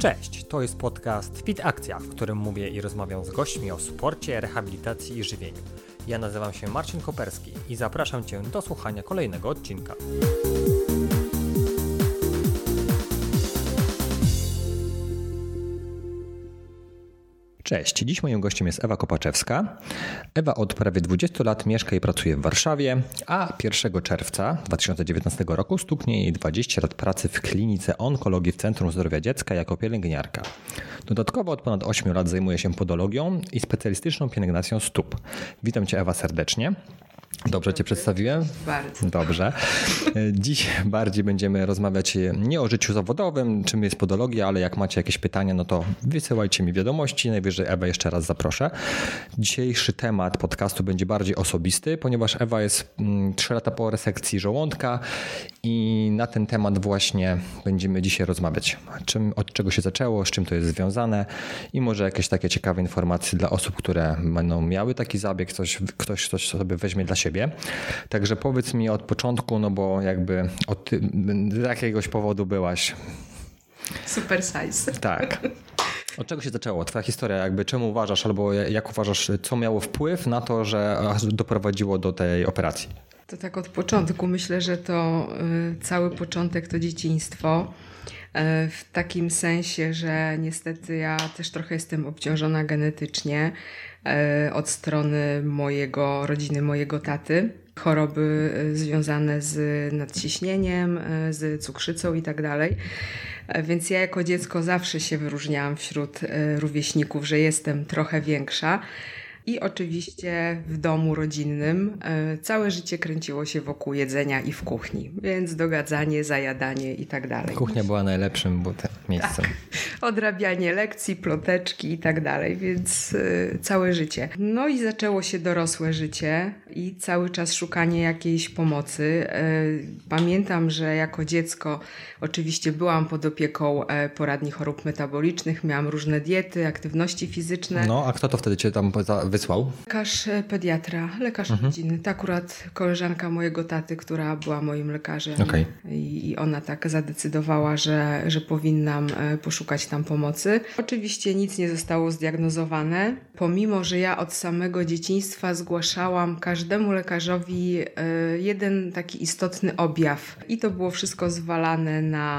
Cześć, to jest podcast Fit Akcja, w którym mówię i rozmawiam z gośćmi o sporcie, rehabilitacji i żywieniu. Ja nazywam się Marcin Koperski i zapraszam Cię do słuchania kolejnego odcinka. Cześć, dziś moim gościem jest Ewa Kopaczewska. Ewa od prawie 20 lat mieszka i pracuje w Warszawie, a 1 czerwca 2019 roku stuknie jej 20 lat pracy w klinice onkologii w Centrum Zdrowia Dziecka jako pielęgniarka. Dodatkowo od ponad 8 lat zajmuje się podologią i specjalistyczną pielęgnacją stóp. Witam Cię Ewa serdecznie. Dobrze Cię przedstawiłem? Bardzo. Dobrze. Dziś bardziej będziemy rozmawiać nie o życiu zawodowym, czym jest podologia, ale jak macie jakieś pytania, no to wysyłajcie mi wiadomości. Najwyżej Ewę jeszcze raz zaproszę. Dzisiejszy temat podcastu będzie bardziej osobisty, ponieważ Ewa jest 3 lata po resekcji żołądka i na ten temat właśnie będziemy dzisiaj rozmawiać. Czym, od czego się zaczęło, z czym to jest związane i może jakieś takie ciekawe informacje dla osób, które będą miały taki zabieg, coś, ktoś coś sobie weźmie dla siebie. Także powiedz mi od początku, no bo jakby od z jakiegoś powodu byłaś. Super size. Tak. Od czego się zaczęło? Twoja historia, jakby czemu uważasz, albo jak uważasz, co miało wpływ na to, że doprowadziło do tej operacji? To tak od początku. Myślę, że to y, cały początek to dzieciństwo. Y, w takim sensie, że niestety ja też trochę jestem obciążona genetycznie y, od strony mojego rodziny, mojego taty. Choroby związane z nadciśnieniem, z cukrzycą i tak dalej. Więc ja jako dziecko zawsze się wyróżniałam wśród rówieśników, że jestem trochę większa. I oczywiście w domu rodzinnym e, całe życie kręciło się wokół jedzenia i w kuchni, więc dogadzanie, zajadanie i tak dalej. Kuchnia była najlepszym miejscem. Tak. Odrabianie lekcji, ploteczki i tak dalej, więc e, całe życie. No i zaczęło się dorosłe życie i cały czas szukanie jakiejś pomocy. E, pamiętam, że jako dziecko oczywiście byłam pod opieką poradni chorób metabolicznych, miałam różne diety, aktywności fizyczne. No, a kto to wtedy cię tam wysłał? Lekarz e, pediatra, lekarz mhm. rodzinny. To akurat koleżanka mojego taty, która była moim lekarzem. Okay. I, I ona tak zadecydowała, że, że powinnam e, poszukać tam pomocy. Oczywiście nic nie zostało zdiagnozowane, pomimo, że ja od samego dzieciństwa zgłaszałam każdemu lekarzowi e, jeden taki istotny objaw. I to było wszystko zwalane na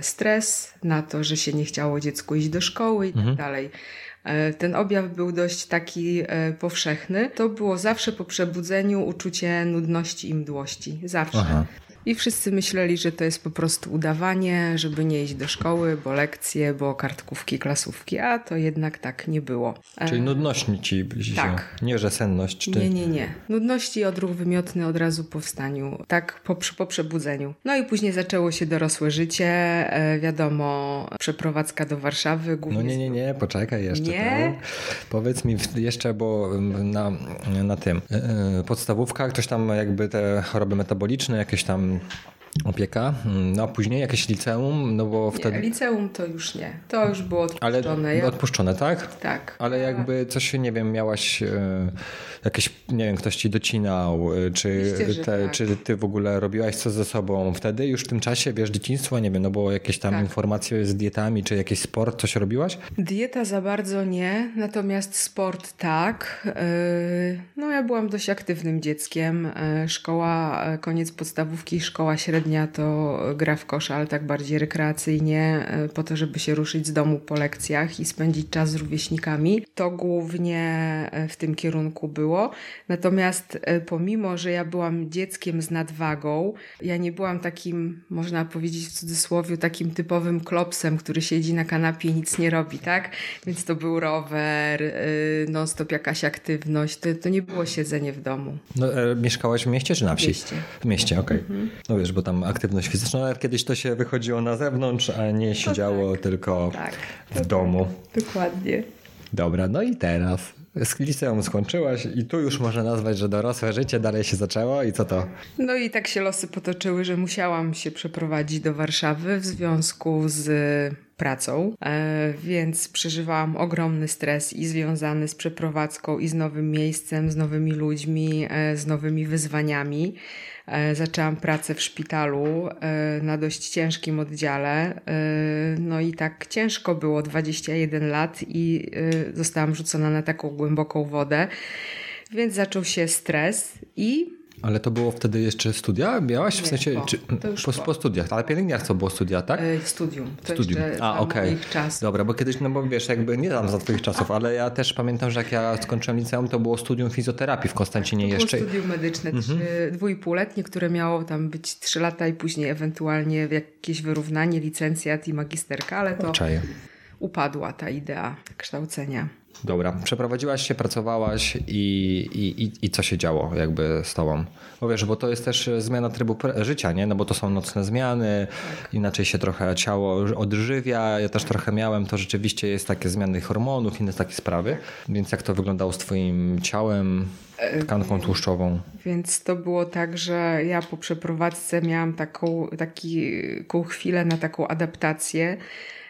stres, na to, że się nie chciało dziecku iść do szkoły i tak mhm. dalej. E, ten objaw był dość taki e, powszechny. To było zawsze po przebudzeniu uczucie nudności i mdłości. Zawsze. Aha. I wszyscy myśleli, że to jest po prostu udawanie, żeby nie iść do szkoły, bo lekcje, bo kartkówki, klasówki, a to jednak tak nie było. Czyli nudność ci tak. nie że senność. Czy... Nie, nie, nie. Nudności i odruch wymiotny od razu po wstaniu, tak po, po przebudzeniu. No i później zaczęło się dorosłe życie, e, wiadomo, przeprowadzka do Warszawy. No nie, nie, nie, poczekaj jeszcze. Nie? Powiedz mi jeszcze, bo na, na tym, e, e, podstawówka, ktoś tam jakby te choroby metaboliczne, jakieś tam opieka, no a później jakieś liceum, no bo wtedy... Nie, liceum to już nie, to już było odpuszczone. Ale odpuszczone, tak? Tak. Ale jakby coś, nie wiem, miałaś e, jakieś, nie wiem, ktoś ci docinał, e, czy, te, tak. czy ty w ogóle robiłaś co ze sobą wtedy, już w tym czasie, wiesz, dzieciństwo, nie wiem, no było jakieś tam tak. informacje z dietami, czy jakiś sport, coś robiłaś? Dieta za bardzo nie, natomiast sport tak. E, no ja byłam dość aktywnym dzieckiem. Szkoła, koniec podstawówki, szkoła średnia dnia to gra w kosza, ale tak bardziej rekreacyjnie, po to, żeby się ruszyć z domu po lekcjach i spędzić czas z rówieśnikami. To głównie w tym kierunku było. Natomiast e, pomimo, że ja byłam dzieckiem z nadwagą, ja nie byłam takim, można powiedzieć w cudzysłowie, takim typowym klopsem, który siedzi na kanapie i nic nie robi, tak? Więc to był rower, non-stop jakaś aktywność. To, to nie było siedzenie w domu. No, e, mieszkałaś w mieście czy na wsi? W mieście. W mieście, okej. Okay. Mhm. No wiesz, bo tam aktywność fizyczna, ale kiedyś to się wychodziło na zewnątrz, a nie siedziało tak, tylko tak, w tak. domu. Dokładnie. Dobra, no i teraz z liceum skończyłaś i tu już można nazwać, że dorosłe życie dalej się zaczęło i co to? No i tak się losy potoczyły, że musiałam się przeprowadzić do Warszawy w związku z pracą, e, więc przeżywałam ogromny stres i związany z przeprowadzką, i z nowym miejscem, z nowymi ludźmi, e, z nowymi wyzwaniami. E, zaczęłam pracę w szpitalu na dość ciężkim oddziale. No i tak ciężko było 21 lat i zostałam rzucona na taką głęboką wodę. Więc zaczął się stres i ale to było wtedy jeszcze studia? Miałaś w sensie. po, czy, po. po, studiach, ale pielęgniarstwo było studia, tak? Yy, studium. To studium. A, okej. Okay. Dobra, bo kiedyś, no bo wiesz, jakby nie znam za twoich czasów, ale ja też pamiętam, że jak ja skończyłem liceum, to było studium fizjoterapii w Konstancinie tak, jeszcze. Studium medyczne, mhm. dwójpółletnie, które miało tam być trzy lata i później ewentualnie jakieś wyrównanie, licencjat i magisterka, ale to Czaję. Upadła ta idea kształcenia. Dobra, przeprowadziłaś się, pracowałaś i, i, i, i, co się działo jakby z tobą? Bo wiesz, bo to jest też zmiana trybu życia, nie? No bo to są nocne zmiany, tak. inaczej się trochę ciało odżywia. Ja też trochę miałem, to rzeczywiście jest takie zmiany hormonów, inne takie sprawy. Więc jak to wyglądało z twoim ciałem, tkanką tłuszczową? Więc to było tak, że ja po przeprowadzce miałam taką, taką chwilę na taką adaptację E,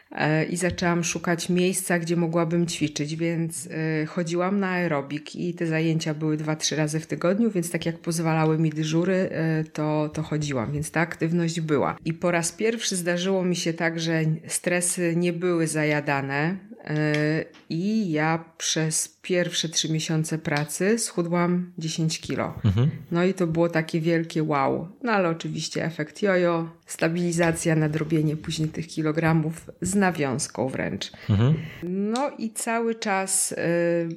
i zaczęłam szukać miejsca, gdzie mogłabym ćwiczyć, więc e, chodziłam na aerobik i te zajęcia były dwa, trzy razy w tygodniu, więc tak jak pozwalały mi dyżury, e, to, to chodziłam, więc ta aktywność była. I po raz pierwszy zdarzyło mi się tak, że stresy nie były zajadane i ja przez pierwsze trzy miesiące pracy schudłam 10 kilo. Mhm. No i to było takie wielkie wow. No ale oczywiście efekt jojo, stabilizacja, nadrobienie później tych kilogramów z nawiązką wręcz. Mhm. No i cały czas, y,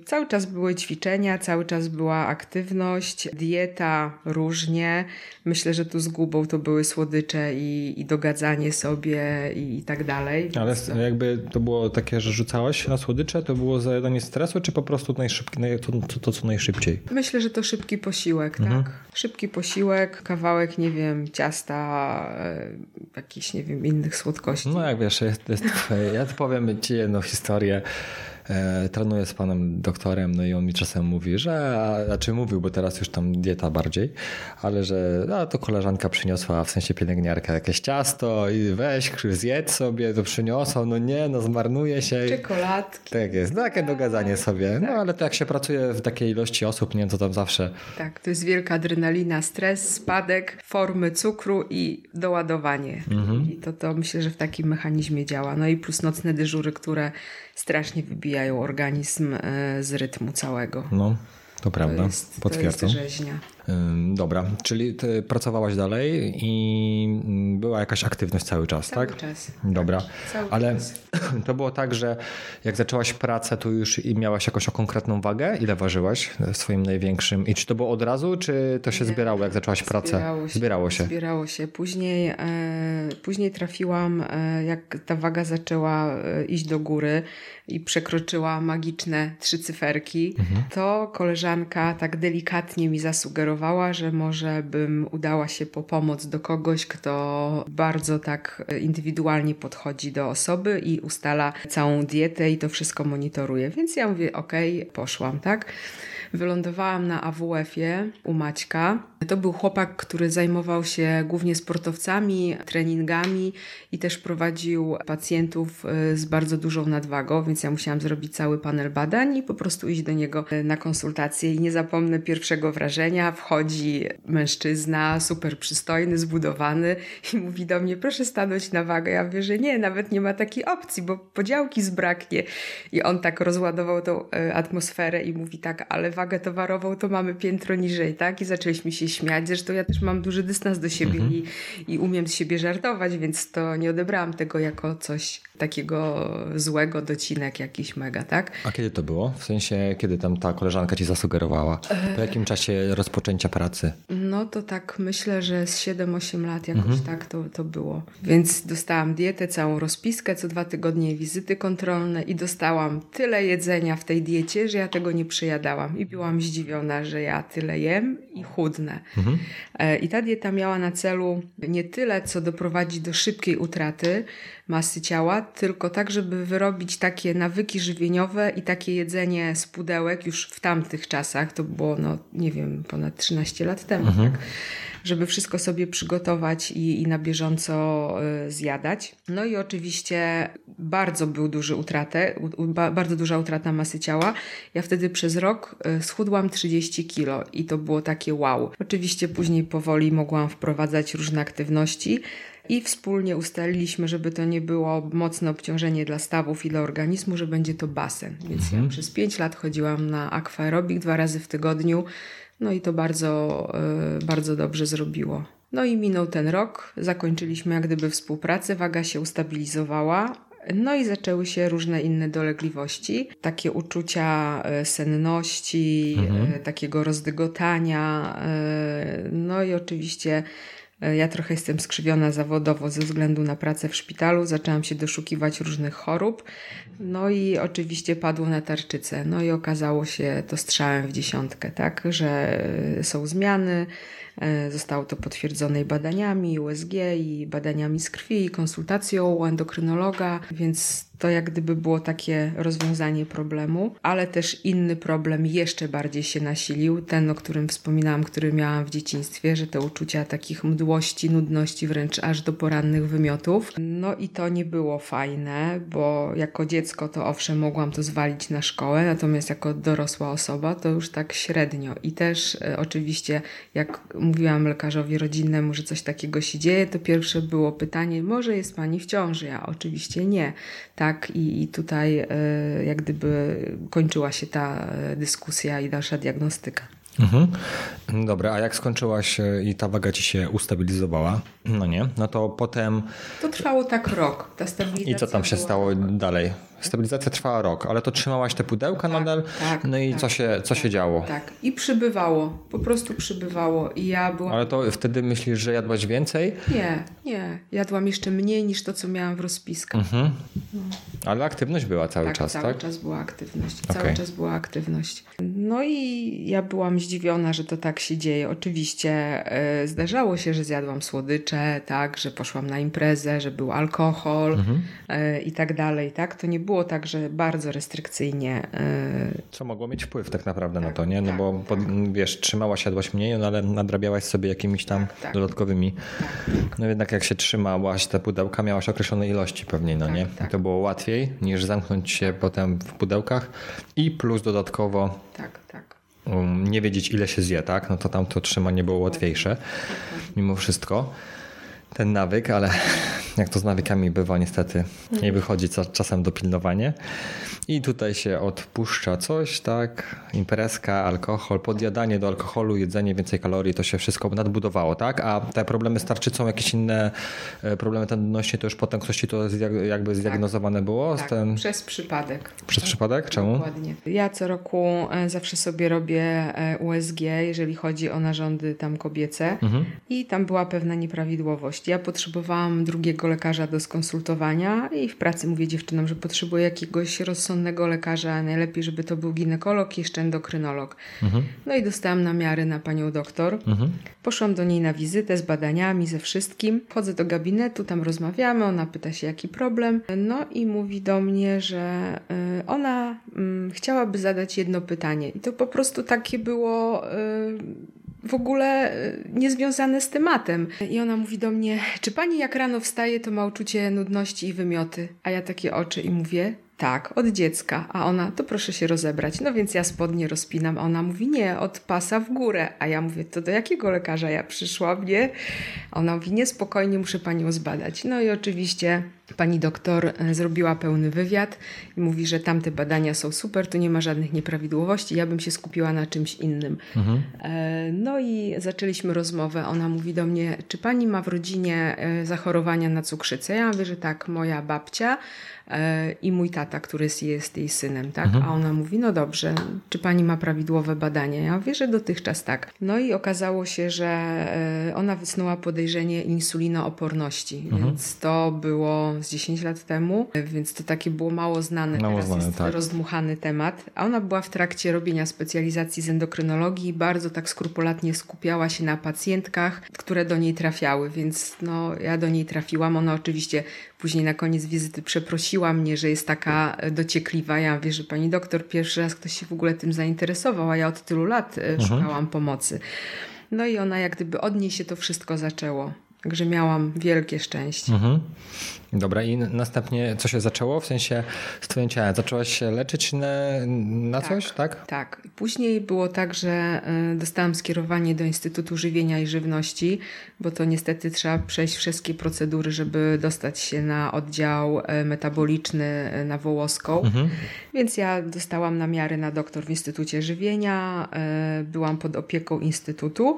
cały czas były ćwiczenia, cały czas była aktywność, dieta różnie. Myślę, że tu z gubą to były słodycze i, i dogadzanie sobie i, i tak dalej. Ale jakby to było takie, że rzucałaś na słodycze, to było zajadanie stresu, czy po prostu prostu najszybki, to, to, to, co najszybciej. Myślę, że to szybki posiłek, mhm. tak? Szybki posiłek, kawałek, nie wiem, ciasta, e, jakichś, nie wiem, innych słodkości. No jak wiesz, jest, jest, ja powiem Ci jedną historię e, trenuję z panem doktorem, no i on mi czasem mówi, że, a, znaczy mówił, bo teraz już tam dieta bardziej, ale że a, to koleżanka przyniosła, w sensie pielęgniarka, jakieś ciasto i weź, zjedz sobie, to przyniosą, no nie, no zmarnuje się. Czekoladki. Tak jest, no, takie dogadzanie sobie. No tak. ale to jak się pracuje w takiej ilości osób, nie, to tam zawsze... Tak, to jest wielka adrenalina, stres, spadek formy cukru i doładowanie. Mhm. I to, to myślę, że w takim mechanizmie działa. No i plus nocne dyżury, które strasznie wybijają organizm e, z rytmu całego. No, to prawda. To jest, Potwierdzam. To jest rzeźnia. Dobra, czyli ty pracowałaś dalej i mm, była jakaś aktywność cały czas, cały tak? Czas. Dobra, cały ale czas. to było tak, że jak zaczęłaś pracę, to już miałaś jakąś konkretną wagę? Ile ważyłaś w swoim największym? I czy to było od razu, czy to się Nie. zbierało, jak zaczęłaś pracę? Zbierało się. Zbierało się. Zbierało się. Później, e, później trafiłam, e, jak ta waga zaczęła e, iść do góry i przekroczyła magiczne trzy cyferki, mhm. to koleżanka tak delikatnie mi zasugerowała, że może bym udała się po pomoc do kogoś, kto bardzo tak indywidualnie podchodzi do osoby i ustala całą dietę i to wszystko monitoruje. Więc ja mówię, okay, poszłam, tak? Wylądowałam na AWF-ie u Maćka. To był chłopak, który zajmował się głównie sportowcami, treningami i też prowadził pacjentów y, z bardzo dużą nadwagą, więc ja musiałam zrobić cały panel badań i po prostu iść do niego na konsultację. I nie zapomnę pierwszego wrażenia. Wchodzi mężczyzna, super przystojny, zbudowany i mówi do mnie, proszę stanąć na wagę. Ja mówię, że nie, nawet nie ma takiej opcji, bo podziałki zbraknie. I on tak rozładował tą y, atmosferę i mówi tak, ale wagę towarową to mamy piętro niżej, tak? I zaczęliśmy się śmiać. Zresztą ja też mam duży dystans do siebie mhm. i, i umiem z siebie żartować, więc to nie odebrałam tego jako coś takiego złego, docinek jakiś mega, tak? A kiedy to było? W sensie, kiedy tam ta koleżanka ci zasugerowała? Po jakim czasie rozpoczęcia pracy? No to tak myślę, że z 7-8 lat jakoś mhm. tak to, to było. Więc dostałam dietę, całą rozpiskę, co dwa tygodnie wizyty kontrolne i dostałam tyle jedzenia w tej diecie, że ja tego nie przejadałam i byłam zdziwiona, że ja tyle jem i chudnę. Mhm. E, I ta dieta miała na celu nie tyle, co doprowadzić do szybkiej utraty masy ciała, tylko tak, żeby wyrobić takie nawyki żywieniowe i takie jedzenie z pudełek już w tamtych czasach, to było, no nie wiem, ponad 13 lat temu, mhm. tak? żeby wszystko sobie przygotować i, i na bieżąco y, zjadać. No i oczywiście bardzo był duży utratę, bardzo duża utrata masy ciała. Ja wtedy przez rok y, schudłam 30 kilo i to było takie wow. Oczywiście później powoli mogłam wprowadzać różne aktywności i wspólnie ustaliliśmy, żeby to nie było mocne obciążenie dla stawów i dla organizmu, że będzie to basen. Więc mhm. ja przez 5 lat chodziłam na aquaerobik dwa razy w tygodniu. No i to bardzo, e, bardzo dobrze zrobiło. No i minął ten rok, zakończyliśmy jak gdyby współpracę, waga się ustabilizowała, no i zaczęły się różne inne dolegliwości, takie uczucia e, senności, mhm. E, takiego rozdygotania. No i oczywiście ja trochę jestem skrzywiona zawodowo ze względu na pracę w szpitalu. Zaczęłam się doszukiwać różnych chorób. No i oczywiście padło na tarczycę. No i okazało się to strzałem w dziesiątkę, tak, że są zmiany. E, zostało to potwierdzone badaniami USG, i badaniami z krwi, i konsultacją u endokrynologa, więc to jak gdyby było takie rozwiązanie problemu, ale też inny problem jeszcze bardziej się nasilił, ten, o którym wspominałam, który miałam w dzieciństwie, że te uczucia takich mdłości, nudności, wręcz aż do porannych wymiotów. No i to nie było fajne, bo jako dziecko to owszem mogłam to zwalić na szkołę, natomiast jako dorosła osoba to już tak średnio. I też e, oczywiście, jak mówiłam lekarzowi rodzinnemu, że coś takiego się dzieje, to pierwsze było pytanie, może jest pani w ciąży? Ja oczywiście nie. Tak tak? I, i tutaj e, jak gdyby kończyła się ta e, dyskusja i dalsza diagnostyka. Mhm. Dobra, a jak skończyłaś i ta waga ci się ustabilizowała, no nie, no to potem... To trwało tak rok, ta stabilizacja. I co tam się była... stało dalej? Stabilizacja trwała rok, ale to trzymałaś te pudełka tak, nadal? Tak, no i tak, co, się, co tak, się działo? Tak, i przybywało, po prostu przybywało i ja byłam... Ale to wtedy myślisz, że jadłaś więcej? Nie, nie. Jadłam jeszcze mniej niż to, co miałam w rozpiskach. Mhm. No. Ale aktywność była cały tak, czas, cały tak? cały czas była aktywność. Okay. Cały czas była aktywność. No i ja byłam zdziwiona, że to tak się dzieje. Oczywiście y, zdarzało się, że zjadłam słodycze, tak, że poszłam na imprezę, że był alkohol mhm. y, i tak dalej, tak? To nie było tak, że bardzo restrykcyjnie. Y, Co mogło mieć wpływ tak naprawdę tak, na to, nie? No tak, bo pod, tak. wiesz, trzymałaś, jadłaś mniej, no ale nadrabiałaś sobie jakimiś tam tak, tak. dodatkowymi. No jednak jak się trzymałaś te pudełka, miałaś określone ilości pewnie, no nie? I to było łatwiej niż zamknąć się potem w pudełkach i plus dodatkowo. Tak, tak um, nie wiedzieć ile się zje, tak? No to tam to trzymanie było łatwiejsze mimo wszystko ten nawyk, ale jak to z nawykami bywa, niestety nie wychodzi czasem dopilnowanie. I tutaj się odpuszcza coś, tak? Imprezka, alkohol, podjadanie do alkoholu, jedzenie więcej kalorii, to się wszystko nadbudowało, tak? A te problemy z tarczycą, jakieś inne e, problemy tendonności, to już potem ktoś ci to jakby zdiagnozowane tak, było? Tak, ten... przez przypadek. Przez przypadek? Czemu? Dokładnie. Ja co roku e, zawsze sobie robię e, USG, jeżeli chodzi o narządy tam kobiece mhm. i tam była pewna nieprawidłowość. Ja potrzebowałam drugiego lekarza do skonsultowania i w pracy mówię dziewczynom, że potrzebuję jakiegoś rozsądnego lekarza, najlepiej, żeby to był ginekolog i jeszcze endokrynolog. Mhm. No i dostałam namiary na panią doktor. Mhm. Poszłam do niej na wizytę z badaniami, ze wszystkim. Wchodzę do gabinetu, tam rozmawiamy, ona pyta się jaki problem. No i mówi do mnie, że y, ona mm, chciałaby zadać jedno pytanie. I to po prostu takie było y, w ogóle y, niezwiązane z tematem. I ona mówi do mnie, czy pani jak rano wstaje, to ma uczucie nudności i wymioty? A ja takie oczy i mówię, tak, od dziecka. A ona, to proszę się rozebrać. No więc ja spodnie rozpinam, a ona mówi, nie, od pasa w górę. A ja mówię, to do jakiego lekarza ja przyszłam, nie? A ona mówi, nie, spokojnie, muszę panią zbadać. No i oczywiście pani doktor e, zrobiła pełny wywiad i mówi, że tamte badania są super, tu nie ma żadnych nieprawidłowości, ja bym się skupiła na czymś innym. Mhm. E, no i zaczęliśmy rozmowę. Ona mówi do mnie, czy pani ma w rodzinie e, zachorowania na cukrzycę? Ja mówię, że tak, moja babcia i mój tata, który jest jej synem, tak? Mhm. A ona mówi, no dobrze, czy pani ma prawidłowe badania? Ja mówię, że dotychczas tak. No i okazało się, że e, ona wysnuła podejrzenie insulinooporności, mhm. więc to było z 10 lat temu, więc to takie było mało znane, mało teraz znane, jest tak. rozdmuchany temat. A ona była w trakcie robienia specjalizacji z endokrynologii i bardzo tak skrupulatnie skupiała się na pacjentkach, które do niej trafiały, więc no ja do niej trafiłam. Ona oczywiście Później na koniec wizyty przeprosiła mnie, że jest taka dociekliwa. Ja mówię, że pani doktor, pierwszy raz ktoś się w ogóle tym zainteresował, a ja od tylu lat e, mhm. szukałam pomocy. No i ona jak gdyby od niej się to wszystko zaczęło. Także miałam wielkie szczęście. Mhm. Dobra, i następnie co się zaczęło? W sensie ciałem zaczęłaś się leczyć na, na tak, coś, tak? Tak. Później było tak, że e, dostałam skierowanie do Instytutu Żywienia i Żywności, bo to niestety trzeba przejść wszystkie procedury, żeby dostać się na oddział e, metaboliczny e, na Wołoską. Mhm. Więc ja dostałam namiary na doktor w Instytucie Żywienia, byłam pod opieką Instytutu.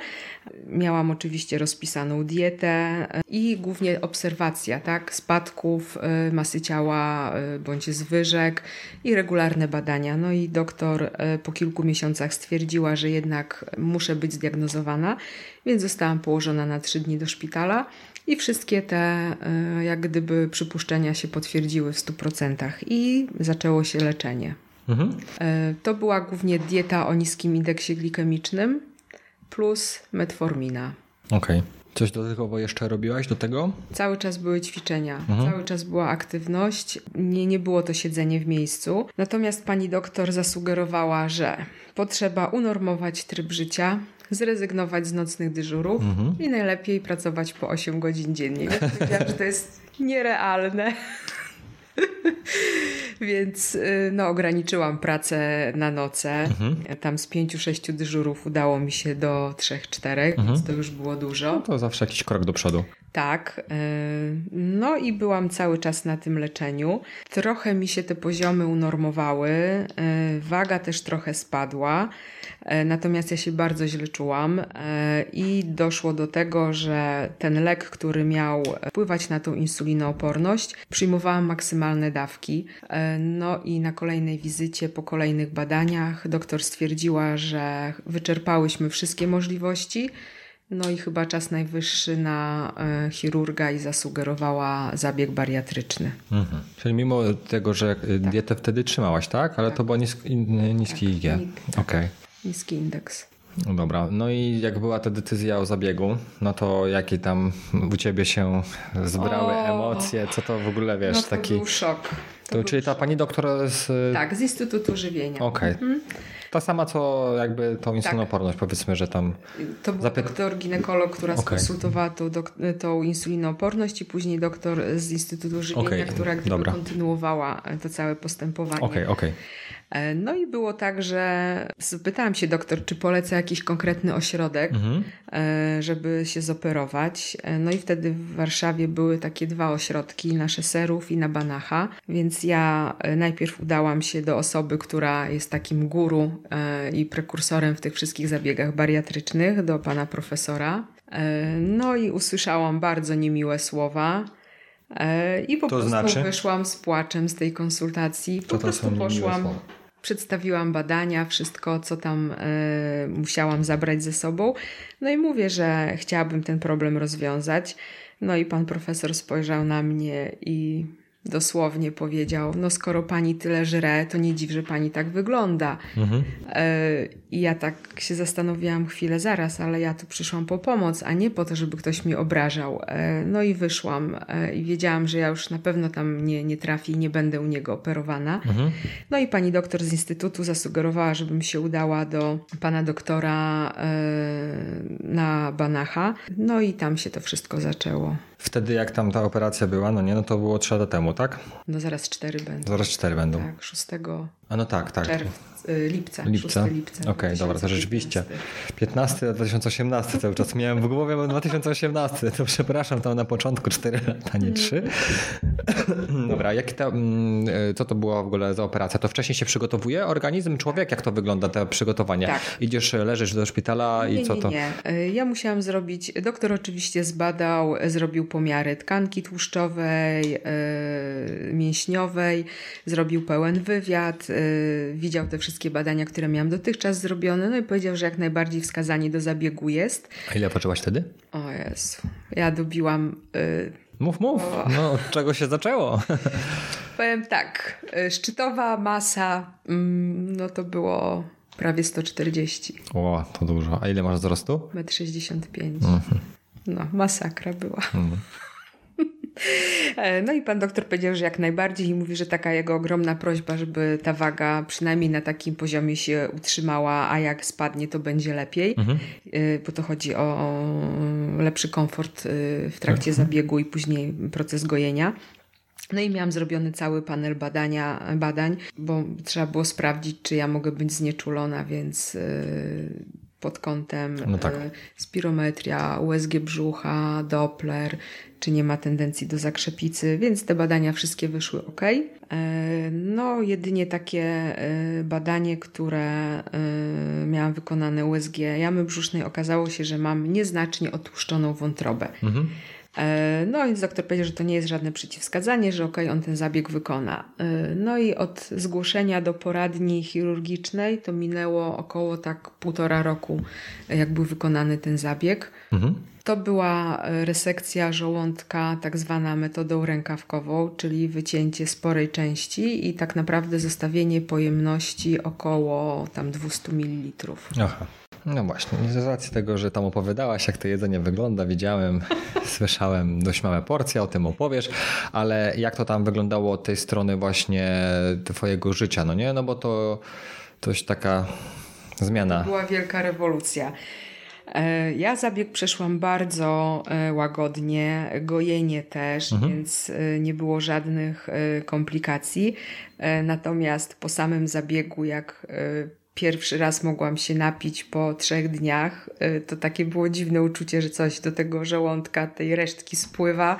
Miałam oczywiście rozpisaną dietę i głównie obserwacja, tak? Przypadków y, masy ciała y, bądź zwyżek i regularne badania. No i doktor y, po kilku miesiącach stwierdziła, że jednak muszę być zdiagnozowana, więc zostałam położona na trzy dni do szpitala. I wszystkie te jak gdyby przypuszczenia się potwierdziły w 100% i zaczęło się leczenie. Mhm. To była głównie dieta o niskim indeksie glikemicznym plus metformina. Okej. Okay. Coś dodatkowo jeszcze robiłaś do tego? Cały czas były ćwiczenia, mhm. cały czas była aktywność. Nie, nie było to siedzenie w miejscu. Natomiast pani doktor zasugerowała, że potrzeba unormować tryb życia, zrezygnować z nocnych dyżurów mhm. i najlepiej pracować po 8 godzin dziennie. Ja powiedziałam, że to jest nierealne. Więc y, no, ograniczyłam pracę na noce. Mhm. Tam z pięciu, sześciu dyżurów udało mi się do trzech, czterech, mhm. więc to już było dużo. No to zawsze jakiś krok do przodu. Tak. Y, no i byłam cały czas na tym leczeniu. Trochę mi się te poziomy unormowały. Y, waga też trochę spadła. E, natomiast ja się bardzo źle czułam e, i doszło do tego, że ten lek, który miał wpływać na tą insulinooporność, przyjmowałam maksymalne dawki. E, no i na kolejnej wizycie, po kolejnych badaniach, doktor stwierdziła, że wyczerpałyśmy wszystkie możliwości. No i chyba czas najwyższy na chirurga i zasugerowała zabieg bariatryczny. Mhm. Czyli mimo tego, że tak. dietę wtedy trzymałaś, tak? Ale tak. to było niski, niski tak, IG. Okej. Okay niski indeks. No dobra, no i jak była ta decyzja o zabiegu, no to jakie tam u ciebie się zbrały o, emocje, co to w ogóle wiesz, no to taki. Był szok. To, to czyli ta pani doktor z. Tak, z Instytutu Żywienia. Okej. Okay. Mhm. Ta sama co jakby tą insulinoporność, tak. powiedzmy, że tam. To był zapy... doktor ginekolog, która okay. skonsultowała tą, tą insulinoporność i później doktor z Instytutu Żywienia, okay. która kontynuowała to całe postępowanie. Okej, okay, okej. Okay. E, no i było tak, że zapytałam się doktor, czy poleca jakiś konkretny ośrodek, mhm. E, żeby się zoperować. E, no i wtedy w Warszawie były takie dwa ośrodki, na Szeserów i na Banacha, więc ja najpierw udałam się do osoby, która jest takim guru i prekursorem w tych wszystkich zabiegach bariatrycznych, do pana profesora. No i usłyszałam bardzo niemiłe słowa. I po to prostu znaczy? wyszłam z płaczem z tej konsultacji. Po to prostu poszłam. Przedstawiłam badania, wszystko, co tam y, musiałam zabrać ze sobą. No i mówię, że chciałabym ten problem rozwiązać. No i pan profesor spojrzał na mnie i dosłownie powiedział: No, skoro pani tyle żre, to nie dziw, że pani tak wygląda. Mhm. E, I ja tak się zastanowiłam chwilę zaraz, ale ja tu przyszłam po pomoc, a nie po to, żeby ktoś mnie obrażał. E, no i wyszłam e, i wiedziałam, że ja już na pewno tam nie, nie trafię i nie będę u niego operowana. Mhm. No i pani doktor z instytutu zasugerowała, żebym się udała do pana doktora na Banacha. No i tam się to wszystko zaczęło. Wtedy jak tam ta operacja była, no nie, no to było trzy lata temu, tak? No zaraz cztery będą. Zaraz cztery będą. Tak, 6 a no tak, tak. Czerw, y, lipca. Lipca. lipca Okej, okay, dobra, to rzeczywiście. 15 2018 cały czas miałem w głowie, bo 2018. To przepraszam, tam na początku 4 lata, nie 3. dobra, jaki to, mm, y, co to była w ogóle za operacja? To wcześniej się przygotowuje organizm, człowiek? Jak to wygląda, to przygotowanie? Tak. Idziesz, leżysz do szpitala i nie, co to? Nie, nie, y, ja musiałam zrobić, doktor oczywiście zbadał, zrobił pomiary tkanki tłuszczowej, mięśniowej, zrobił pełen wywiad, widział te wszystkie badania, które miałam dotychczas zrobione, no i powiedział, że jak najbardziej wskazanie do zabiegu jest. A ile poczęłaś wtedy? O Jezu, ja dobiłam... Y, mów, mów. O... No, od czego się zaczęło? Powiem tak, y, szczytowa masa, mm, no to było prawie 140. O, to dużo. A ile masz wzrostu? 1,65 m. Mhm. No, masakra była. Mhm. E, no i pan doktor powiedział, że jak najbardziej i mówi, że taka jego ogromna prośba, żeby ta waga przynajmniej na takim poziomie się utrzymała, a jak spadnie, to będzie lepiej, mhm. E, bo to chodzi o lepszy komfort e, w trakcie mhm. zabiegu i później proces gojenia. No i miałam zrobiony cały panel badania, badań, bo trzeba było sprawdzić, czy ja mogę być znieczulona, więc pod kątem no tak. spirometria, USG brzucha, Doppler, czy nie ma tendencji do zakrzepicy, więc te badania wszystkie wyszły ok. E, no, jedynie takie e, badanie, które e, miałam wykonane USG jamy brzusznej, okazało się, że mam nieznacznie otłuszczoną wątrobę. Mhm. No więc doktor powiedział, że to nie jest żadne przeciwwskazanie, że okej, okay, on ten zabieg wykona. No i od zgłoszenia do poradni chirurgicznej to minęło około tak półtora roku, jak był wykonany ten zabieg. Mhm. To była e, resekcja żołądka, tak zwana metodą rękawkową, czyli wycięcie sporej części i tak naprawdę zostawienie pojemności około tam 200 ml. Aha. No właśnie, z racji tego, że tam opowiadałaś, jak to jedzenie wygląda, widziałem, słyszałem dość małe porcje, o tym opowiesz, ale jak to tam wyglądało od tej strony właśnie twojego życia, no nie? No bo to coś taka zmiana. To była wielka rewolucja. E, ja zabieg przeszłam bardzo e, łagodnie, gojenie też, mhm. więc e, nie było żadnych komplikacji. Natomiast po samym zabiegu, jak pierwszy raz mogłam się napić po trzech dniach, to takie było dziwne uczucie, że coś do tego żołądka, tej resztki spływa.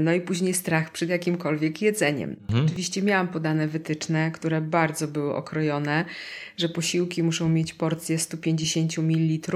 No i później strach przed jakimkolwiek jedzeniem. Mhm. Oczywiście miałam podane wytyczne, które bardzo były okrojone, że posiłki muszą mieć porcję 150 ml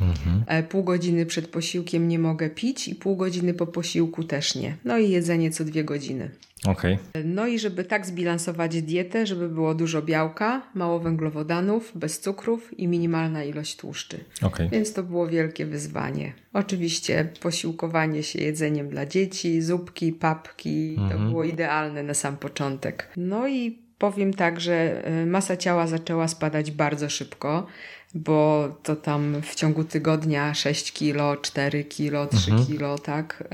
Mhm. Pół godziny przed posiłkiem nie mogę pić i pół godziny po posiłku też nie. No i jedzenie co dwie godziny. Okay. No i żeby tak zbilansować dietę, żeby było dużo białka, mało węglowodanów, bez cukrów i minimalna ilość tłuszczy. Okay. Więc to było wielkie wyzwanie. Oczywiście posiłkowanie się jedzeniem dla dzieci, zupki, papki, to mhm. było idealne na sam początek. No i powiem tak, że e, masa ciała zaczęła spadać bardzo szybko bo to tam w ciągu tygodnia 6 kilo, 4 kilo, 3 mhm. kilo, tak?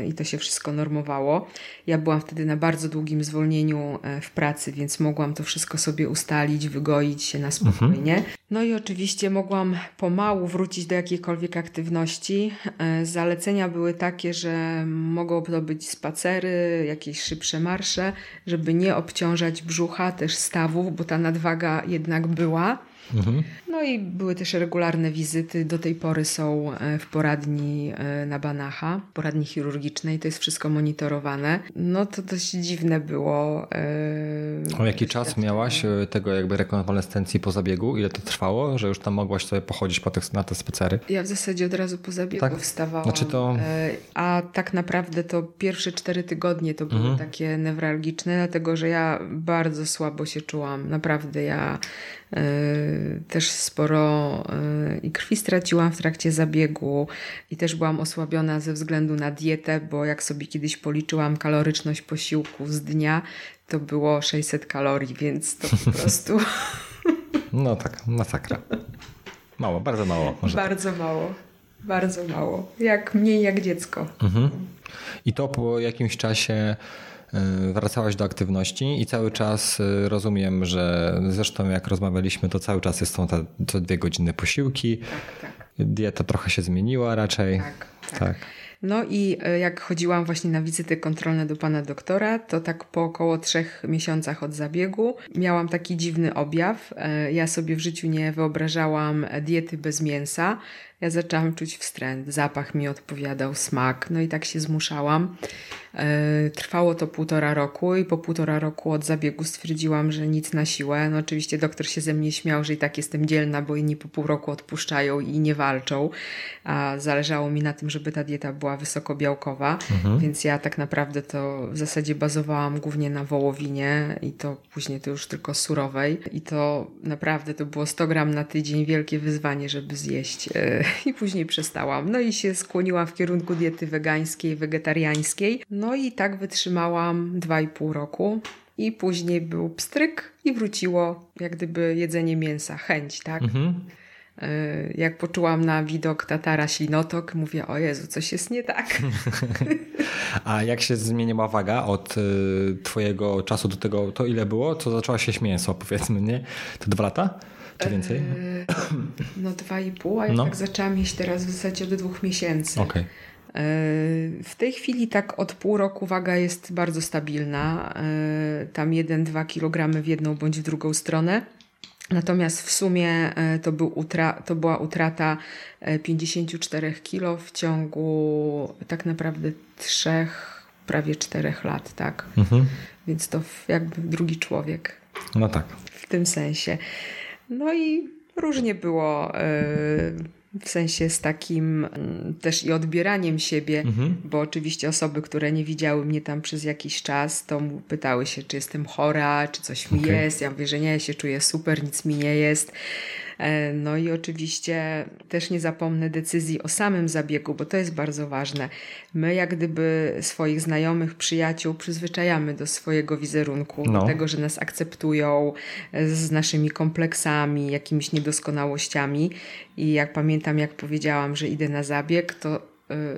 Yy, I to się wszystko normowało. Ja byłam wtedy na bardzo długim zwolnieniu e, w pracy, więc mogłam to wszystko sobie ustalić, wygoić się na spokojnie. Mhm. No i oczywiście mogłam pomału wrócić do jakiejkolwiek aktywności. Yy, zalecenia były takie, że mogą to być spacery, jakieś szybsze marsze, żeby nie obciążać brzucha, też stawów, bo ta nadwaga jednak była. Mhm. No i były też regularne wizyty. Do tej pory są e, w poradni e, na Banacha, poradni chirurgicznej. To jest wszystko monitorowane. No to dość dziwne było. E, o jaki czas miałaś tego jakby rekonwalescencji po zabiegu? Ile to trwało, że już tam mogłaś sobie pochodzić po tych, na te spacery? Ja w zasadzie od razu po zabiegu tak? wstawałam. Znaczy to... A tak naprawdę to pierwsze cztery tygodnie to były mhm. takie newralgiczne, dlatego że ja bardzo słabo się czułam. Naprawdę ja też sporo y, i krwi straciłam w trakcie zabiegu i też byłam osłabiona ze względu na dietę, bo jak sobie kiedyś policzyłam kaloryczność posiłku z dnia, to było 600 kalorii, więc to po prostu... No tak, masakra. Mało, bardzo mało. Może bardzo tak. mało. Bardzo mało. Jak mniej jak dziecko. Mhm. I to po jakimś czasie wracałaś do aktywności i cały czas y, rozumiem, że zresztą jak rozmawialiśmy, to cały czas jest są te co dwie godziny posiłki. Tak, tak. Dieta trochę się zmieniła raczej. Tak, tak. tak. No i e, jak chodziłam właśnie na wizyty kontrolne do pana doktora, to tak po około trzech miesiącach od zabiegu miałam taki dziwny objaw. Ja sobie w życiu nie wyobrażałam diety bez mięsa. Ja zaczęłam czuć wstręt, zapach mi odpowiadał, smak, no i tak się zmuszałam. E, trwało to półtora roku i po półtora roku od zabiegu stwierdziłam, że nic na siłę. No oczywiście doktor się ze mnie śmiał, że i tak jestem dzielna, bo inni po pół roku odpuszczają i nie walczą. A zależało mi na tym, żeby ta dieta była wysokobiałkowa, mhm. więc ja tak naprawdę to w zasadzie bazowałam głównie na wołowinie i to później to już tylko surowej. I to naprawdę to było 100 gram na tydzień, wielkie wyzwanie, żeby zjeść. E, I później przestałam. No i się skłoniłam w kierunku diety wegańskiej, wegetariańskiej. No i tak wytrzymałam 2,5 roku. I później był pstryk i wróciło jak gdyby jedzenie mięsa, chęć, tak? Mhm. Jak poczułam na widok Tatara ślinotok, mówię, o Jezu, coś jest nie tak. A jak się zmieniła waga od twojego czasu do tego, to ile było? To zaczęła się mięso, powiedzmy, nie? To dwa lata? Czy więcej? No dwa i pół, a ja no. tak zaczęłam jeść teraz w zasadzie do dwóch miesięcy. Okay. W tej chwili tak od pół roku waga jest bardzo stabilna. Tam 1-2 kg w jedną bądź w drugą stronę. Natomiast w sumie e, to, był utra to była utrata 54 e, kg w ciągu tak naprawdę 3, prawie 4 lat, tak? Mhm. Więc to jakby drugi człowiek. No tak. W tym sensie. No i różnie było. Yy w sensie z takim mm, też i odbieraniem siebie, mhm. bo oczywiście osoby, które nie widziały mnie tam przez jakiś czas, to pytały się, czy jestem chora, czy coś mi okay. jest. Ja mówię, że nie, ja się czuję super, nic mi nie jest. E, no i oczywiście też nie zapomnę decyzji o samym zabiegu, bo to jest bardzo ważne. My jak gdyby swoich znajomych, przyjaciół przyzwyczajamy do swojego wizerunku, no. do tego, że nas akceptują e, z naszymi kompleksami, jakimiś niedoskonałościami. I jak pamiętam, jak powiedziałam, że idę na zabieg, to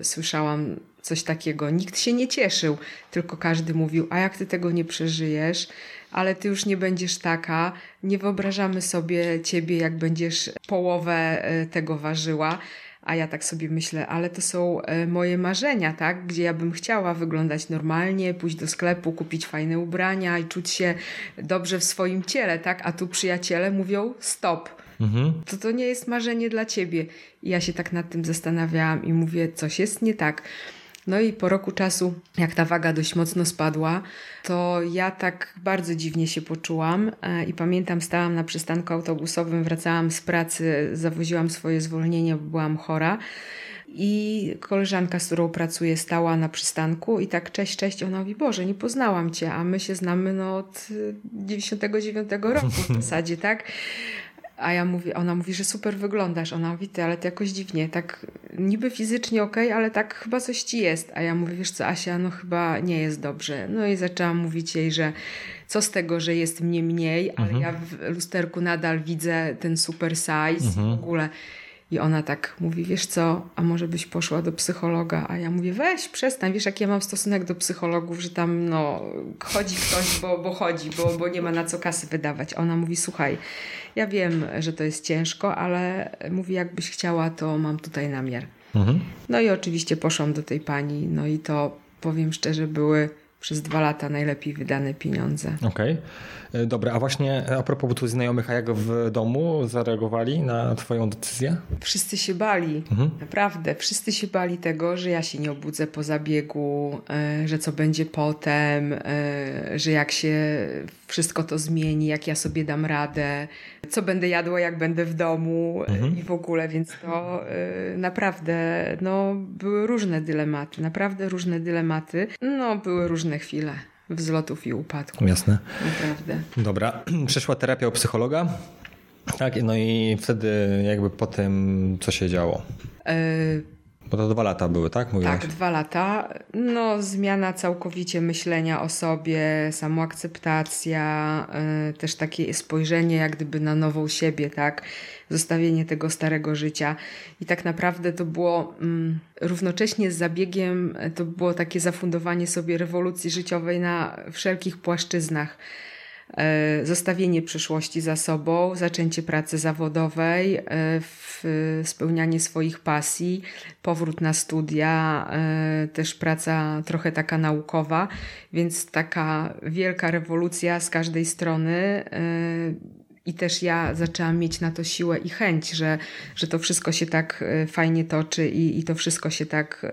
y, słyszałam coś takiego. Nikt się nie cieszył, tylko każdy mówił: A jak ty tego nie przeżyjesz? Ale ty już nie będziesz taka. Nie wyobrażamy sobie ciebie, jak będziesz połowę e, tego ważyła. A ja tak sobie myślę, ale to są e, moje marzenia, tak? Gdzie ja bym chciała wyglądać normalnie, pójść do sklepu, kupić fajne ubrania i czuć się dobrze w swoim ciele, tak? A tu przyjaciele mówią stop. Mhm. To to nie jest marzenie dla ciebie. I ja się tak nad tym zastanawiałam i mówię, coś jest nie tak. No i po roku czasu, jak ta waga dość mocno spadła, to ja tak bardzo dziwnie się poczułam e, i pamiętam, stałam na przystanku autobusowym, wracałam z pracy, zawoziłam swoje zwolnienie, bo byłam chora. I koleżanka, z którą pracuję, stała na przystanku i tak cześć, cześć. Ona mówi, Boże, nie poznałam cię, a my się znamy no, od 99 roku w zasadzie, tak? A ja mówię, ona mówi, że super wyglądasz. Ona mówi, ty, ale ty jakoś dziwnie, tak niby fizycznie okej, okay, ale tak chyba coś ci jest. A ja mówię, wiesz co, Asia, no chyba nie jest dobrze. No i zaczęłam mówić jej, że co z tego, że jest mnie mniej, ale mhm. ja w lusterku nadal widzę ten super size mhm. w ogóle. I ona tak mówi, wiesz co, a może byś poszła do psychologa? A ja mówię, weź, przestań, wiesz jaki ja mam stosunek do psychologów, że tam no chodzi ktoś, bo, bo chodzi, bo, bo nie ma na co kasy wydawać. Ona mówi, słuchaj, ja wiem, że to jest ciężko, ale mówi, jakbyś chciała, to mam tutaj namiar. Mhm. No i oczywiście poszłam do tej pani, no i to powiem szczerze, były przez dwa lata najlepiej wydane pieniądze. Okej. Okay. E, dobra, a właśnie a propos tu znajomych, a jak w domu zareagowali na twoją decyzję? Wszyscy się bali, mhm. naprawdę. Wszyscy się bali tego, że ja się nie obudzę po zabiegu, e, że co będzie potem, e, że jak się wszystko to zmieni, jak ja sobie dam radę, co będę jadła, jak będę w domu mhm. i w ogóle, więc to naprawdę no, były różne dylematy, naprawdę różne dylematy. No, były różne chwile wzlotów i upadków. Jasne. Naprawdę. Dobra. Przeszła terapia u psychologa. Tak, no i wtedy jakby po tym, co się działo? Y bo to dwa lata były, tak? Mówiłaś? Tak, dwa lata. No, zmiana całkowicie myślenia o sobie, samoakceptacja, yy, też takie spojrzenie jak gdyby na nową siebie, tak? Zostawienie tego starego życia. I tak naprawdę to było mm, równocześnie z zabiegiem, to było takie zafundowanie sobie rewolucji życiowej na wszelkich płaszczyznach. E, zostawienie przyszłości za sobą, zaczęcie pracy zawodowej, e, spełnianie swoich pasji, powrót na studia, e, też praca trochę taka naukowa, więc taka wielka rewolucja z każdej strony. I też ja zaczęłam mieć na to siłę i chęć, że, że to wszystko się tak fajnie toczy i, i to wszystko się tak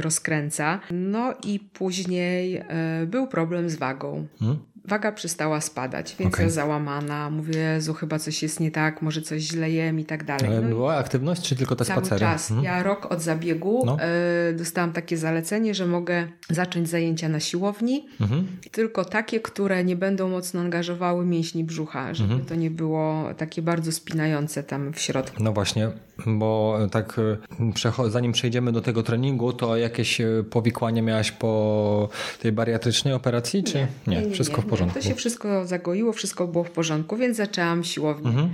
rozkręca. No i później był problem z wagą. Hmm? Waga przestała spadać, więc okay. ja załamana, mówię, Jezu, chyba coś jest nie tak, może coś źle jem i tak dalej. Ale no była aktywność, czy tylko te cały spacery? czas. Hmm. Ja rok od zabiegu no. y, dostałam takie zalecenie, że mogę zacząć zajęcia na siłowni, mhm. tylko takie, które nie będą mocno angażowały mięśni brzucha, żeby mhm. to nie było takie bardzo spinające tam w środku. No właśnie, bo tak y, zanim przejdziemy do tego treningu, to jakieś y, powikłanie miałaś po tej bariatrycznej operacji, czy nie? nie, nie wszystko nie, w porządku? To się wszystko zagoiło, wszystko było w porządku, więc zaczęłam siłownię. Mhm.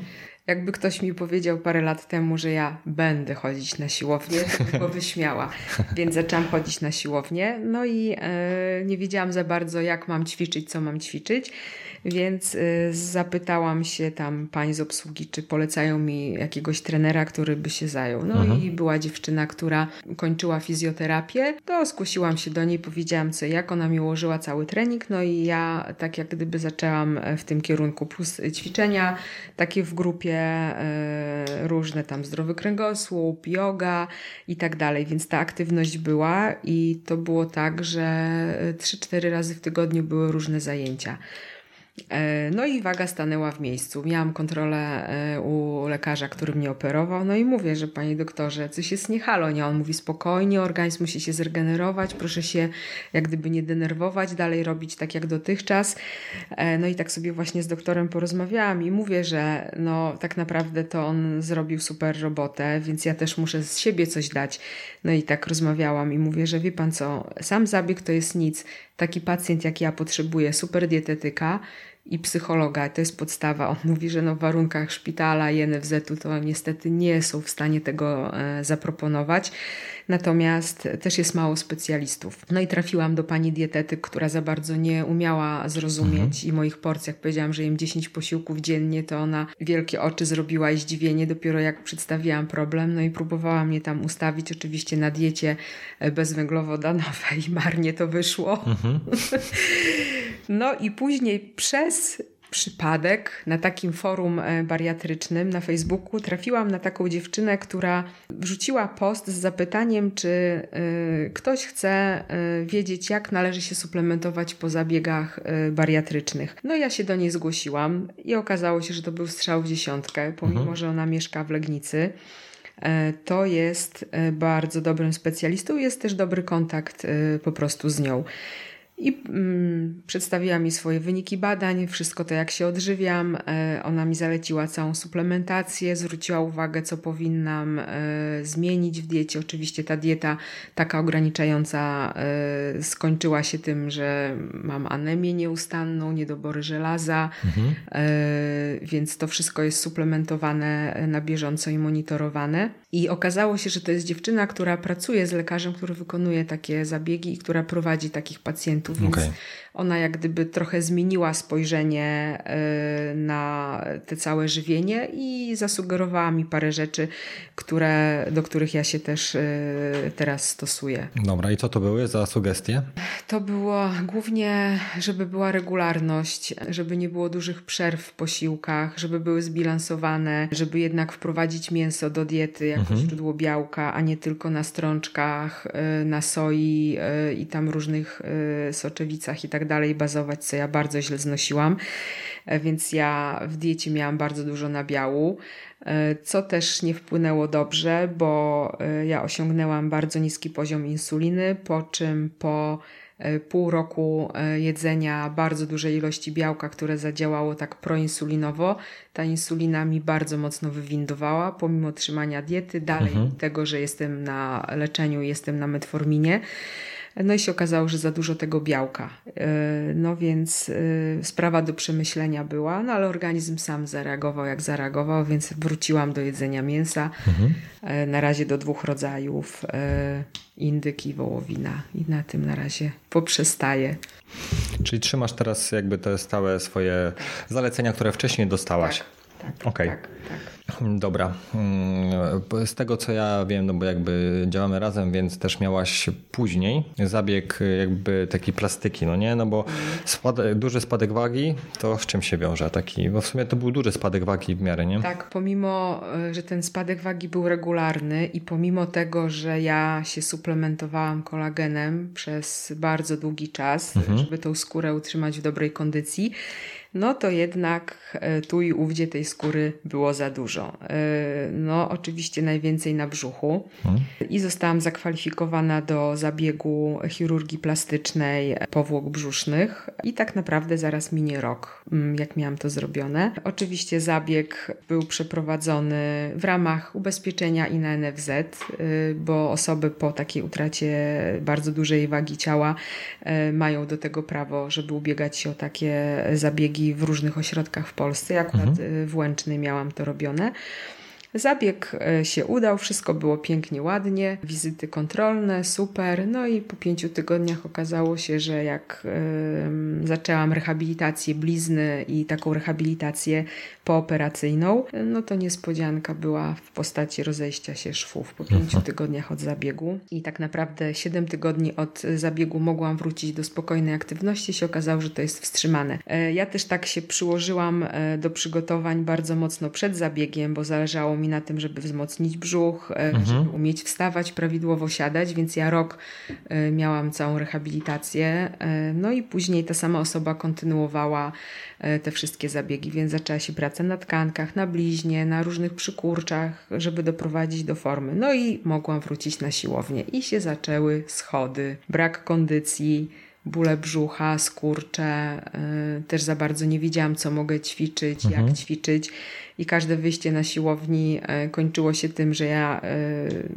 jakby ktoś mi powiedział parę lat temu, że ja będę chodzić na siłownię, to go wyśmiała. Więc zaczęłam chodzić na siłownię. No i e, nie wiedziałam za bardzo, jak mam ćwiczyć, co mam ćwiczyć. Więc y, zapytałam się tam pań z obsługi, czy polecają mi jakiegoś trenera, który by się zajął. No mhm. i była dziewczyna, która kończyła fizjoterapię. To skusiłam się do niej, powiedziałam co jak, ona mi ułożyła cały trening, no i ja tak jak gdyby zaczęłam e, w tym kierunku, plus ćwiczenia takie w grupie e, różne tam zdrowy kręgosłup, yoga i tak dalej, więc ta aktywność była i to było tak, że 3-4 razy w tygodniu były różne zajęcia. E, no i waga stanęła w miejscu. Miałam kontrolę e, u lekarza, który mnie operował. No i mówię, że panie doktorze, coś jest nie halo. Nie, on mówi spokojnie, organizm musi się zregenerować, proszę się jak gdyby nie denerwować, dalej robić tak jak dotychczas. E, no i tak sobie właśnie z doktorem porozmawiałam i mówię, że no tak naprawdę to on zrobił super robotę, więc ja też muszę z siebie coś dać. No i tak rozmawiałam i mówię, że wie pan co, sam zabieg to jest nic. Taki pacjent jak ja potrzebuje super dietetyka, i psychologa, to jest podstawa. On mówi, że no w warunkach szpitala i NFZ-u to niestety nie są w stanie tego e, zaproponować. Natomiast też jest mało specjalistów. No i trafiłam do pani dietetyk, która za bardzo nie umiała zrozumieć mhm. i moich porcji, jak powiedziałam, że jem 10 posiłków dziennie, to ona wielkie oczy zrobiła i zdziwienie dopiero jak przedstawiłam problem. No i próbowała mnie tam ustawić oczywiście na diecie e, bezwęglowodanowej marnie to wyszło. Mhm. no i później przez przypadek na takim forum e, bariatrycznym na Facebooku trafiłam na taką dziewczynę, która wrzuciła post z zapytaniem, czy e, ktoś chce e, wiedzieć, jak należy się suplementować po zabiegach bariatrycznych. No ja się do niej zgłosiłam i okazało się, że to był strzał w dziesiątkę, pomimo mhm. że ona mieszka w Legnicy to jest bardzo dobrym specjalistą, jest też dobry kontakt po prostu z nią. I mm, przedstawiła mi swoje wyniki badań, wszystko to, jak się odżywiam. E, ona mi zaleciła całą suplementację, zwróciła uwagę, co powinnam e, zmienić w diecie. Oczywiście ta dieta taka ograniczająca e, skończyła się tym, że mam anemię nieustanną, niedobory żelaza, mhm. e, więc to wszystko jest suplementowane na bieżąco i monitorowane. I okazało się, że to jest dziewczyna, która pracuje z lekarzem, który wykonuje takie zabiegi i która prowadzi takich pacjentów, więc okay ona jak gdyby trochę zmieniła spojrzenie e, na te całe żywienie i zasugerowała mi parę rzeczy, które, do których ja się też e, teraz stosuję. Dobra, i co to były za sugestie? To było głównie, żeby była regularność, żeby nie było dużych przerw w posiłkach, żeby były zbilansowane, żeby jednak wprowadzić mięso do diety jako mhm. źródło białka, a nie tylko na strączkach, e, na soi i tam różnych soczewicach i tak dalej bazować, co ja bardzo źle znosiłam. E, więc ja w diecie miałam bardzo dużo nabiału, e, co też nie wpłynęło dobrze, bo e, ja osiągnęłam bardzo niski poziom insuliny, po czym po pół roku jedzenia bardzo dużej ilości białka, które zadziałało tak proinsulinowo, ta insulina mi bardzo mocno wywindowała, pomimo trzymania diety, dalej mhm. tego, że jestem na leczeniu, jestem na metforminie. No i się okazało, że za dużo tego białka. E, no więc e, sprawa do przemyślenia była, no ale organizm sam zareagował jak zareagował, więc wróciłam do jedzenia mięsa. Mhm. E, na razie do dwóch rodzajów indyk i wołowina. I na tym na razie poprzestaję. Czyli trzymasz teraz jakby te stałe swoje zalecenia, które wcześniej dostałaś. Tak, tak, okay. tak, tak. Dobra. Mm, z tego co ja wiem, no bo jakby działamy razem, więc też miałaś później zabieg jakby takiej plastyki, no nie? No bo spad duży spadek wagi, to z czym się wiąże taki? Bo w sumie to był duży spadek wagi w miarę, nie? Tak, pomimo, e, że ten spadek wagi był regularny i pomimo tego, że ja się suplementowałam kolagenem przez bardzo długi czas, mhm. żeby tą skórę utrzymać w dobrej kondycji, no to jednak e, tu i ówdzie tej skóry było za dużo. E, no oczywiście najwięcej na brzuchu hmm. i zostałam zakwalifikowana do zabiegu chirurgii plastycznej powłok brzusznych i tak naprawdę zaraz minie rok, mm, jak miałam to zrobione. Oczywiście zabieg był przeprowadzony w ramach ubezpieczenia i na NFZ, e, bo osoby po takiej utracie bardzo dużej wagi ciała mają do tego prawo, żeby ubiegać się o takie zabiegi zabiegi w różnych ośrodkach w Polsce. Ja akurat mhm. w Łęcznej miałam to robione. Zabieg e, się udał, wszystko było pięknie, ładnie, wizyty kontrolne, super. No i po pięciu tygodniach okazało się, że jak y, zaczęłam rehabilitację blizny i taką rehabilitację pooperacyjną, no to niespodzianka była w postaci rozejścia się szwów po pięciu mhm. tygodniach od zabiegu. I tak naprawdę siedem tygodni od zabiegu mogłam wrócić do spokojnej aktywności. Się okazało, że to jest wstrzymane. E, ja też tak się przyłożyłam do przygotowań bardzo mocno przed zabiegiem, bo zależało mi na tym, żeby wzmocnić brzuch, e, mhm. żeby umieć wstawać, prawidłowo siadać, więc ja rok e, miałam całą rehabilitację. E, no i później ta sama osoba kontynuowała te wszystkie zabiegi, więc zaczęła się praca na tkankach, na bliźnie, na różnych przykurczach, żeby doprowadzić do formy. No i mogłam wrócić na siłownię i się zaczęły schody, brak kondycji, bóle brzucha, skurcze. Też za bardzo nie wiedziałam, co mogę ćwiczyć, mhm. jak ćwiczyć i każde wyjście na siłowni e, kończyło się tym, że ja e,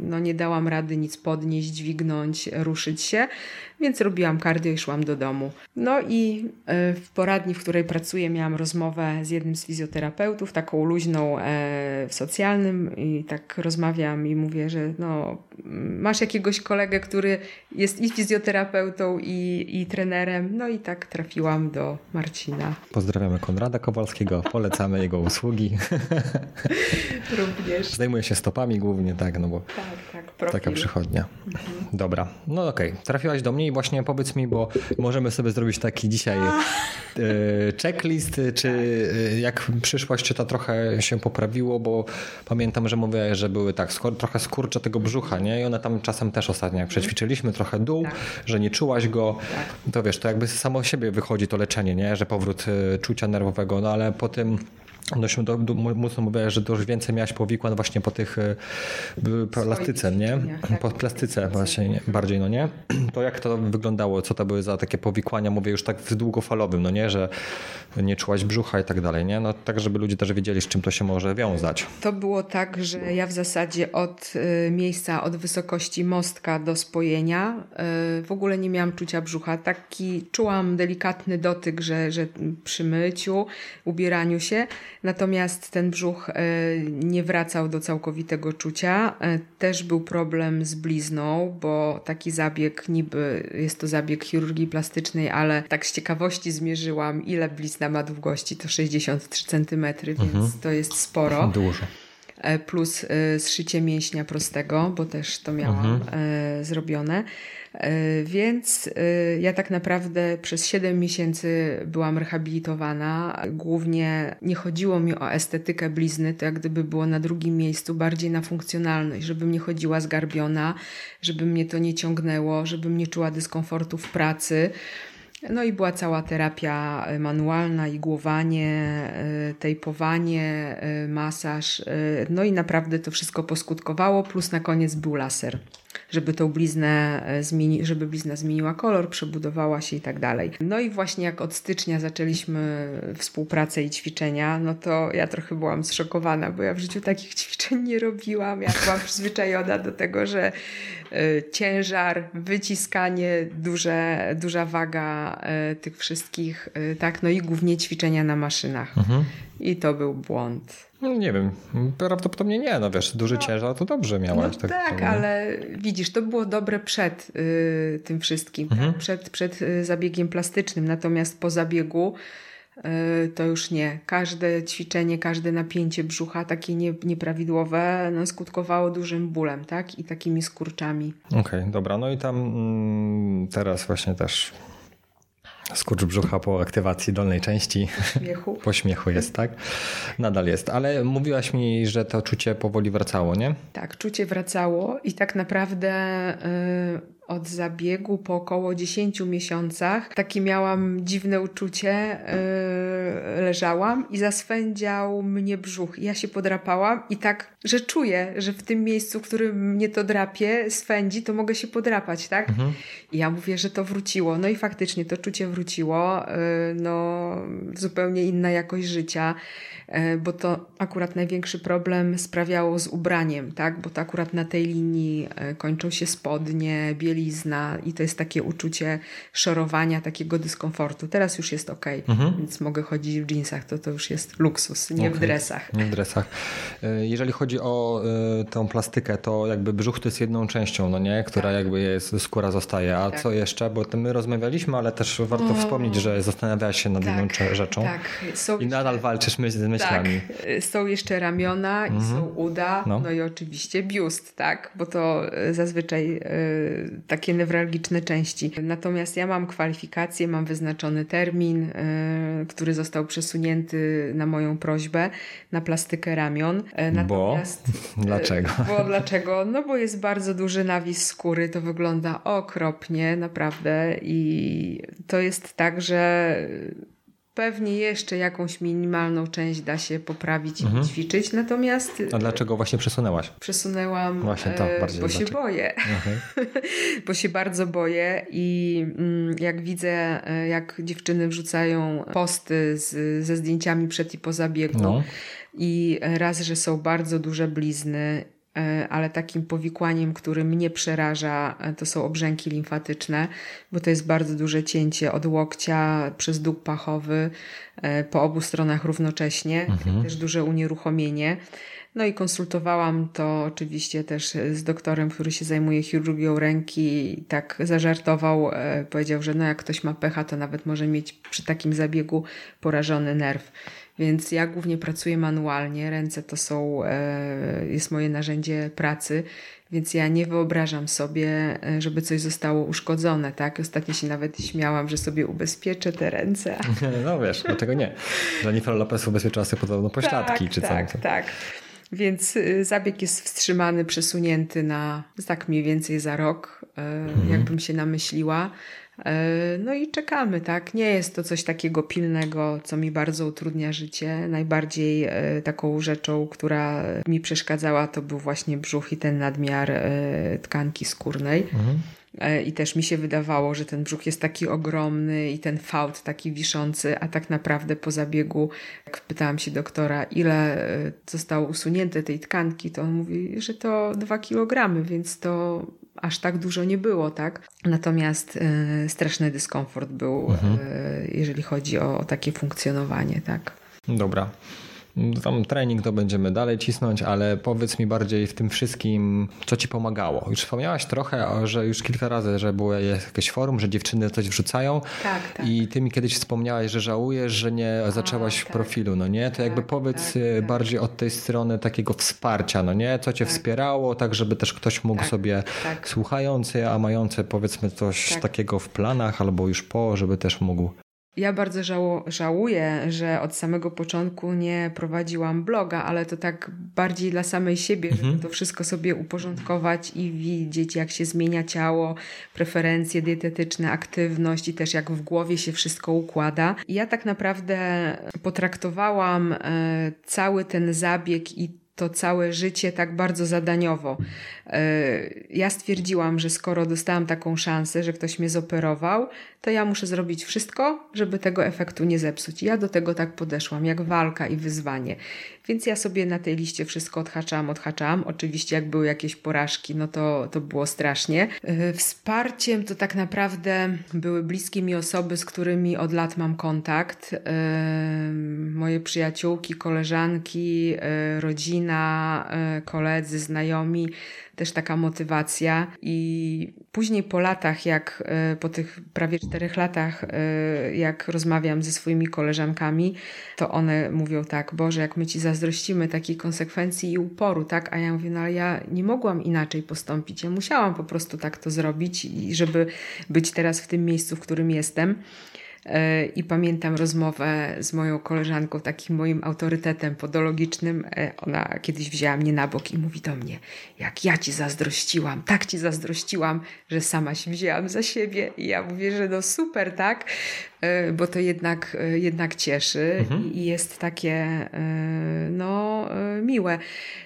no, nie dałam rady nic podnieść, dźwignąć, ruszyć się, więc robiłam kardio i szłam do domu. No i e, w poradni, w której pracuję, miałam rozmowę z jednym z fizjoterapeutów, taką luźną w socjalnym i tak rozmawiam i mówię, że no, masz jakiegoś kolegę, który jest i fizjoterapeutą i, i trenerem, no i tak trafiłam do Marcina. Pozdrawiamy Konrada Kowalskiego, polecamy jego usługi. Również. Zajmuję się stopami głównie, tak, no bo tak, tak, profil. taka przychodnia. Mhm. Dobra, no okej. Okay. Trafiłaś do mnie i właśnie powiedz mi, bo możemy sobie zrobić taki dzisiaj e, checklist, czy tak. jak przyszłaś, czy to trochę się poprawiło, bo pamiętam, że mówię, że były tak trochę skurcze tego brzucha, nie? I one tam czasem też ostatnio, jak mhm. przećwiczyliśmy trochę dół, tak. że nie czułaś go, tak. to wiesz, to jakby samo siebie wychodzi to leczenie, nie? Że powrót e, czucia nerwowego, no ale po tym Dość do, do, mocno mówiłaś, że dużo więcej miałaś powikłań właśnie po tych y, plastyce, nie? Tak. Po plastyce właśnie nie? bardziej, no nie? To jak to wyglądało? Co to były za takie powikłania? Mówię już tak w długofalowym, no nie? Że nie czułaś brzucha i tak dalej, nie? No tak, żeby ludzie też wiedzieli, z czym to się może wiązać. To było tak, że ja w zasadzie od y, miejsca, od wysokości mostka do spojenia y, w ogóle nie miałam czucia brzucha. Taki czułam delikatny dotyk, że, że przy myciu, ubieraniu się, Natomiast ten brzuch e, nie wracał do całkowitego czucia. E, też był problem z blizną, bo taki zabieg niby jest to zabieg chirurgii plastycznej, ale tak z ciekawości zmierzyłam, ile blizna ma długości. To 63 cm, więc mhm. to jest sporo. Dużo e, plus zszycie mięśnia prostego, bo też to miałam mhm. zrobione. E, więc e, ja tak naprawdę przez 7 miesięcy byłam rehabilitowana. Głównie nie chodziło mi o estetykę blizny, to jak gdyby było na drugim miejscu, bardziej na funkcjonalność, żebym nie chodziła zgarbiona, żeby mnie to nie ciągnęło, żebym nie czuła dyskomfortu w pracy. No i była cała terapia manualna, igłowanie, tejpowanie, masaż. No i naprawdę to wszystko poskutkowało, plus na koniec był laser żeby tą bliznę e, zmieni, żeby blizna zmieniła kolor, przebudowała się i tak dalej. No i właśnie jak od stycznia zaczęliśmy współpracę i ćwiczenia, no to ja trochę byłam zszokowana, bo ja w życiu takich ćwiczeń nie robiłam. Ja byłam przyzwyczajona do tego, że y, ciężar, wyciskanie, duże, duża waga y, tych wszystkich, tak, no i głównie ćwiczenia na maszynach. Mhm. I to był błąd. No, nie wiem, prawdopodobnie nie, no wiesz, duży no, ciężar to dobrze miałaś. No tak, tak ale widzisz, to było dobre przed y, tym wszystkim, tak? mhm. tak? przed, przed y, zabiegiem plastycznym, natomiast po zabiegu y, to już nie. Każde ćwiczenie, każde napięcie brzucha, takie nie, nieprawidłowe, no, skutkowało dużym bólem, tak? I takimi skurczami. Okej, okay, dobra. No i tam mm, teraz właśnie też Skurcz brzucha po aktywacji dolnej części. Śmiechu. po śmiechu jest, tak? Nadal jest. Ale mówiłaś mi, że to czucie powoli wracało, nie? Tak, czucie wracało i tak naprawdę y, od zabiegu po około 10 miesiącach takie miałam dziwne uczucie, yy, leżałam i zaswędział mnie brzuch. Ja się podrapałam i tak, że czuję, że w tym miejscu, w którym mnie to drapie, swędzi, to mogę się podrapać, tak? Mhm. I ja mówię, że to wróciło. No i faktycznie to czucie wróciło. Yy, no, zupełnie inna jakość życia. E, bo to akurat największy problem sprawiało z ubraniem, tak? Bo to akurat na tej linii e, kończą się spodnie, bieli bielizna i to jest takie uczucie szorowania, takiego dyskomfortu. Teraz już jest ok, mhm. więc mogę chodzić w jeansach, to to już jest luksus, nie okay. w dresach. Nie w dresach. E, jeżeli chodzi o tą plastykę, to jakby brzuch to jest jedną częścią, no nie? Która tak. jakby jest, skóra zostaje. A tak. co jeszcze? Bo my rozmawialiśmy, ale też warto wspomnieć, że zastanawiałaś się nad tak, jedną rzeczą. Tak. Są I nadal walczysz myśl z myślami. Tak. Są jeszcze ramiona mhm. i są uda, no. no. i oczywiście biust, tak? Bo to zazwyczaj y, takie newralgiczne części. Natomiast ja mam kwalifikacje, mam wyznaczony termin, y, który został przesunięty na moją prośbę na plastykę ramion. Natomiast, bo? Dlaczego? Bo dlaczego? No bo jest bardzo duży nawis skóry, to wygląda okropnie, naprawdę i to jest tak, że pewnie jeszcze jakąś minimalną część da się poprawić mhm. i ćwiczyć, natomiast... A dlaczego właśnie przesunęłaś? Przesunęłam, właśnie to e, bardziej bo się boję. Mhm. bo się bardzo boję i mm, jak widzę, e, jak dziewczyny wrzucają posty z, ze zdjęciami przed i po zabiegu no. i raz, że są bardzo duże blizny ale takim powikłaniem, które mnie przeraża, e, to są obrzęki limfatyczne, bo to jest bardzo duże cięcie od łokcia przez dół pachowy e, po obu stronach równocześnie, mhm. też duże unieruchomienie. No i konsultowałam to oczywiście też z doktorem, który się zajmuje chirurgią ręki tak zażartował, powiedział, że no jak ktoś ma pecha, to nawet może mieć przy takim zabiegu porażony nerw. Więc ja głównie pracuję manualnie, ręce to są, e, jest moje narzędzie pracy, więc ja nie wyobrażam sobie, e, żeby coś zostało uszkodzone, tak? Ostatnio się nawet śmiałam, że sobie ubezpieczę te ręce. No wiesz, dlaczego nie? Jennifer Lopez ubezpieczyła sobie podobno pośladki, tak, czy co? Tak, tak. Więc y, zabieg jest wstrzymany, przesunięty na tak mniej więcej za rok, e, mhm. jakbym się namyśliła. E, no i czekamy, tak? Nie jest to coś takiego pilnego, co mi bardzo utrudnia życie. Najbardziej e, taką rzeczą, która mi przeszkadzała, to był właśnie brzuch i ten nadmiar e, tkanki skórnej. Mhm. I też mi się wydawało, że ten brzuch jest taki ogromny i ten fałd taki wiszący, a tak naprawdę po zabiegu, jak pytałam się doktora, ile zostało usunięte tej tkanki, to on mówi, że to 2 kg, więc to aż tak dużo nie było, tak? Natomiast y, straszny dyskomfort był, mhm. y, jeżeli chodzi o, o takie funkcjonowanie, tak? Dobra. Tam trening to będziemy dalej cisnąć, ale powiedz mi bardziej w tym wszystkim, co ci pomagało. Już wspomniałaś trochę, że już kilka razy, że było jakieś forum, że dziewczyny coś wrzucają. Tak, tak. I ty mi kiedyś wspomniałaś, że żałujesz, że nie A, zaczęłaś tak. profilu, no nie? To tak, jakby powiedz tak, tak. bardziej od tej strony takiego wsparcia, no nie? Co cię tak. wspierało, tak żeby też ktoś mógł tak, sobie słuchający, a mający powiedzmy coś takiego w planach albo już po, żeby też mógł ja bardzo żało, żałuję, że od samego początku nie prowadziłam bloga, ale to tak bardziej dla samej siebie, mhm. żeby to wszystko sobie uporządkować i widzieć, jak się zmienia ciało, preferencje dietetyczne, aktywność i też jak w głowie się wszystko układa. I ja tak naprawdę potraktowałam e, cały ten zabieg i to całe życie tak bardzo zadaniowo. E, ja stwierdziłam, że skoro dostałam taką szansę, że ktoś mnie zoperował, to ja muszę zrobić wszystko, żeby tego efektu nie zepsuć. Ja do tego tak podeszłam, jak walka i wyzwanie. Więc ja sobie na tej liście wszystko odhaczałam, odhaczałam. Oczywiście, jak były jakieś porażki, no to, to było strasznie. E, wsparciem to tak naprawdę były bliskie mi osoby, z którymi od lat mam kontakt. E, moje przyjaciółki, koleżanki, rodzina, koledzy, znajomi też taka motywacja. I później po latach, jak e, po tych prawie czterech latach, e, jak rozmawiam ze swoimi koleżankami, to one mówią tak, Boże, jak my ci zazdrościmy takiej konsekwencji i uporu, tak? A ja mówię, no ale ja nie mogłam inaczej postąpić. Ja musiałam po prostu tak to zrobić i żeby być teraz w tym miejscu, w którym jestem. I pamiętam rozmowę z moją koleżanką, takim moim autorytetem podologicznym. E, ona kiedyś wzięła mnie na bok i mówi do mnie: Jak ja ci zazdrościłam, tak ci zazdrościłam, że sama się wzięłam za siebie. I ja mówię, że no super, tak? E, bo to jednak, e, jednak cieszy mhm. i jest takie no, miłe.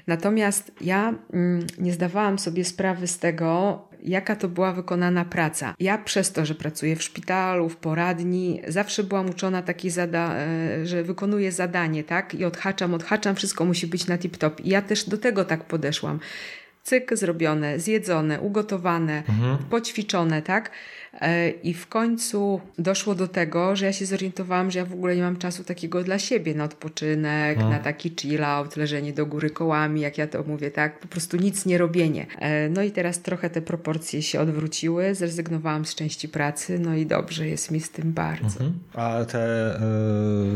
Natomiast ja mm, nie zdawałam sobie sprawy z tego, jaka to była wykonana praca. Ja przez to, że pracuję w szpitalu, w poradni, zawsze byłam uczona takiej, zada e, że wykonuję zadanie, tak? I odhaczam, odhaczam, wszystko musi być na tip-top. I ja też do tego tak podeszłam cyk, zrobione, zjedzone, ugotowane, mhm. poćwiczone, tak? E, I w końcu doszło do tego, że ja się zorientowałam, że ja w ogóle nie mam czasu takiego dla siebie na odpoczynek, no. na taki chill out, leżenie do góry kołami, jak ja to mówię, tak? Po prostu nic nie robienie. E, no i teraz trochę te proporcje się odwróciły, zrezygnowałam z części pracy, no i dobrze jest mi z tym bardzo. Mhm. A te,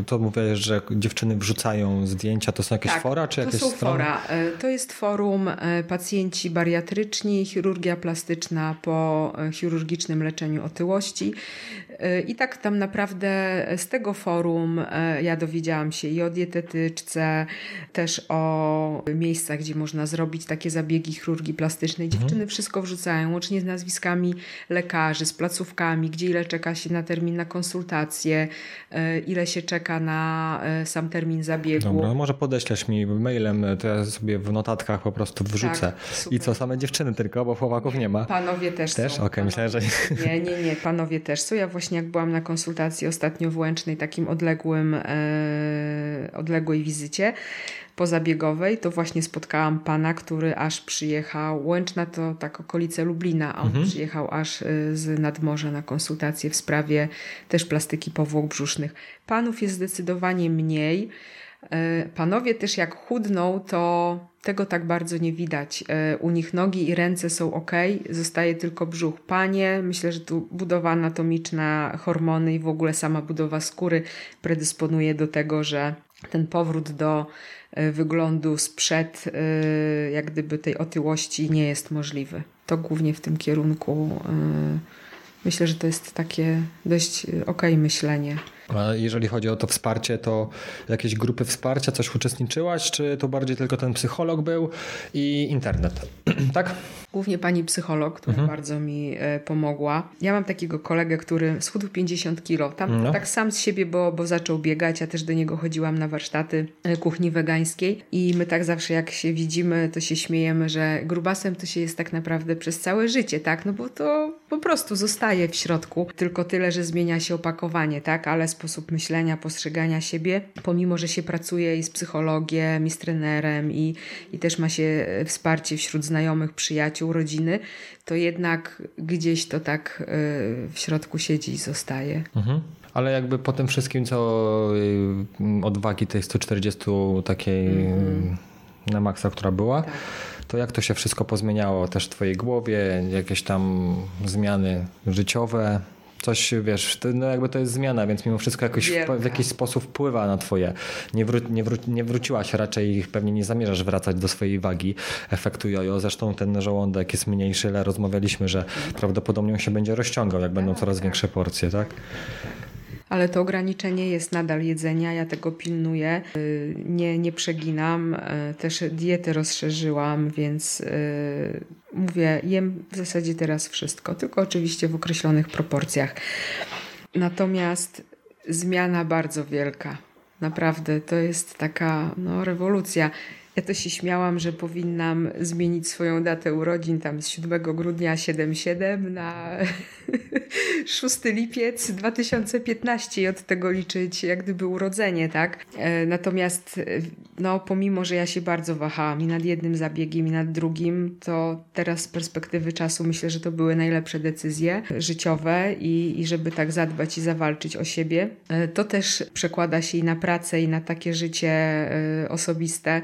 y, to mówię, że dziewczyny wrzucają zdjęcia, to są jakieś tak, fora, czy jakieś to są strony? fora. E, to jest forum pacjenci bariatryczni, chirurgia plastyczna po chirurgicznym leczeniu leczeniu otyłości. Y, I tak tam naprawdę z tego forum y, ja dowiedziałam się i o dietetyczce, też o miejscach, gdzie można zrobić takie zabiegi chirurgii plastycznej. Mhm. Dziewczyny wszystko wrzucają, łącznie z nazwiskami lekarzy, z placówkami, gdzie ile czeka się na termin na konsultację, y, ile się czeka na sam termin zabiegu. Dobra, może podeślesz mi mailem, to ja sobie w notatkach po prostu wrzucę. Tak, I co, same dziewczyny tylko, bo chłopaków nie ma? Panowie też Też? Okej, okay, myślałem, że... Nie, nie, nie, panowie też są. Ja właśnie jak byłam na konsultacji ostatnio w Łęcznej, takim odległym, e, odległej wizycie pozabiegowej, to właśnie spotkałam pana, który aż przyjechał, Łęczna to tak okolice Lublina, a on mhm. przyjechał aż e, z nadmorza na konsultację w sprawie też plastyki powłok brzusznych. Panów jest zdecydowanie mniej. E, panowie też jak chudną, to tego tak bardzo nie widać. E, u nich nogi i ręce są ok, zostaje tylko brzuch. Panie, myślę, że tu budowa anatomiczna, hormony i w ogóle sama budowa skóry predysponuje do tego, że ten powrót do e, wyglądu sprzed jak gdyby tej otyłości nie jest możliwy. To głównie w tym kierunku myślę, że to jest takie dość ok myślenie. A jeżeli chodzi o to wsparcie, to jakieś grupy wsparcia, coś uczestniczyłaś, czy to bardziej tylko ten psycholog był i internet, tak? Głównie pani psycholog, która mhm. bardzo mi e, pomogła. Ja mam takiego kolegę, który schudł 50 kilo. Tam no. tak sam z siebie, bo, bo zaczął biegać. Ja też do niego chodziłam na warsztaty e, kuchni wegańskiej i my tak zawsze jak się widzimy, to się śmiejemy, że grubasem to się jest tak naprawdę przez całe życie, tak? No bo to po prostu zostaje w środku. Tylko tyle, że zmienia się opakowanie, tak? Ale sposób myślenia, postrzegania siebie, pomimo, że się pracuje i z psychologiem, i z trenerem, i, i też ma się e, wsparcie wśród znajomych, przyjaciół, rodziny, to jednak gdzieś to tak e, w środku siedzi i zostaje. Mhm. Ale jakby po tym wszystkim, co e, odwagi tej 140 takiej mhm. na maksa, która była, tak to jak to się wszystko pozmieniało też w twojej głowie, jakieś tam zmiany życiowe, coś, wiesz, no jakby to jest zmiana, więc mimo wszystko jakoś w, w, jakiś sposób wpływa na twoje. Nie, wró nie, wró nie wróciłaś raczej, pewnie nie zamierzasz wracać do swojej wagi efektu jojo. Zresztą ten żołądek jest mniejszy, ale rozmawialiśmy, że prawdopodobnie on się będzie rozciągał, jak będą coraz większe porcje, tak? Ale to ograniczenie jest nadal jedzenia, ja tego pilnuję, y, nie, nie przeginam, y, też diety rozszerzyłam, więc y, mówię, jem w zasadzie teraz wszystko, tylko oczywiście w określonych proporcjach. Natomiast zmiana bardzo wielka. Naprawdę to jest taka no, rewolucja. Ja to się śmiałam, że powinnam zmienić swoją datę urodzin tam z 7 grudnia 77 na 6 lipiec 2015 i od tego liczyć jak gdyby urodzenie, tak? E, natomiast e, no pomimo, że ja się bardzo wahałam i nad jednym zabiegiem i nad drugim, to teraz z perspektywy czasu myślę, że to były najlepsze decyzje życiowe i, i żeby tak zadbać i zawalczyć o siebie. E, to też przekłada się i na pracę i na takie życie osobiste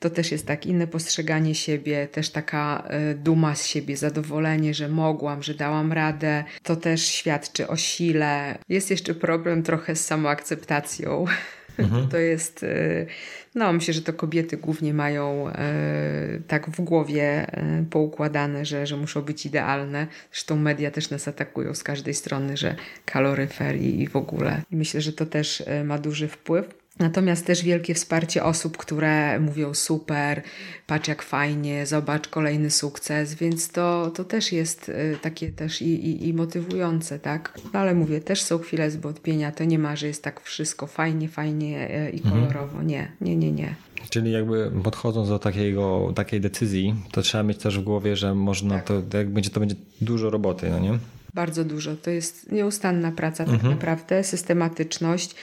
to też jest tak inne postrzeganie siebie, też taka e, duma z siebie, zadowolenie, że mogłam, że dałam radę. To też świadczy o sile. Jest jeszcze problem trochę z samoakceptacją. Mhm. To jest, e, no myślę, że to kobiety głównie mają e, tak w głowie poukładane, że, że muszą być idealne. Zresztą media też nas atakują z każdej strony, że kaloryfer i, i w ogóle. I myślę, że to też ma duży wpływ. Natomiast też wielkie wsparcie osób, które mówią super, patrz jak fajnie, zobacz kolejny sukces, więc to, to też jest y, takie też i, i, i motywujące, tak? No ale mówię, też są chwile zbodpienia, to nie ma, że jest tak wszystko fajnie, fajnie y, i mhm. kolorowo. Nie, nie, nie, nie. Czyli jakby podchodząc do takiego, takiej decyzji, to trzeba mieć też w głowie, że można tak. to, jak będzie, to będzie dużo roboty, no nie? Bardzo dużo. To jest nieustanna praca tak mhm. naprawdę, systematyczność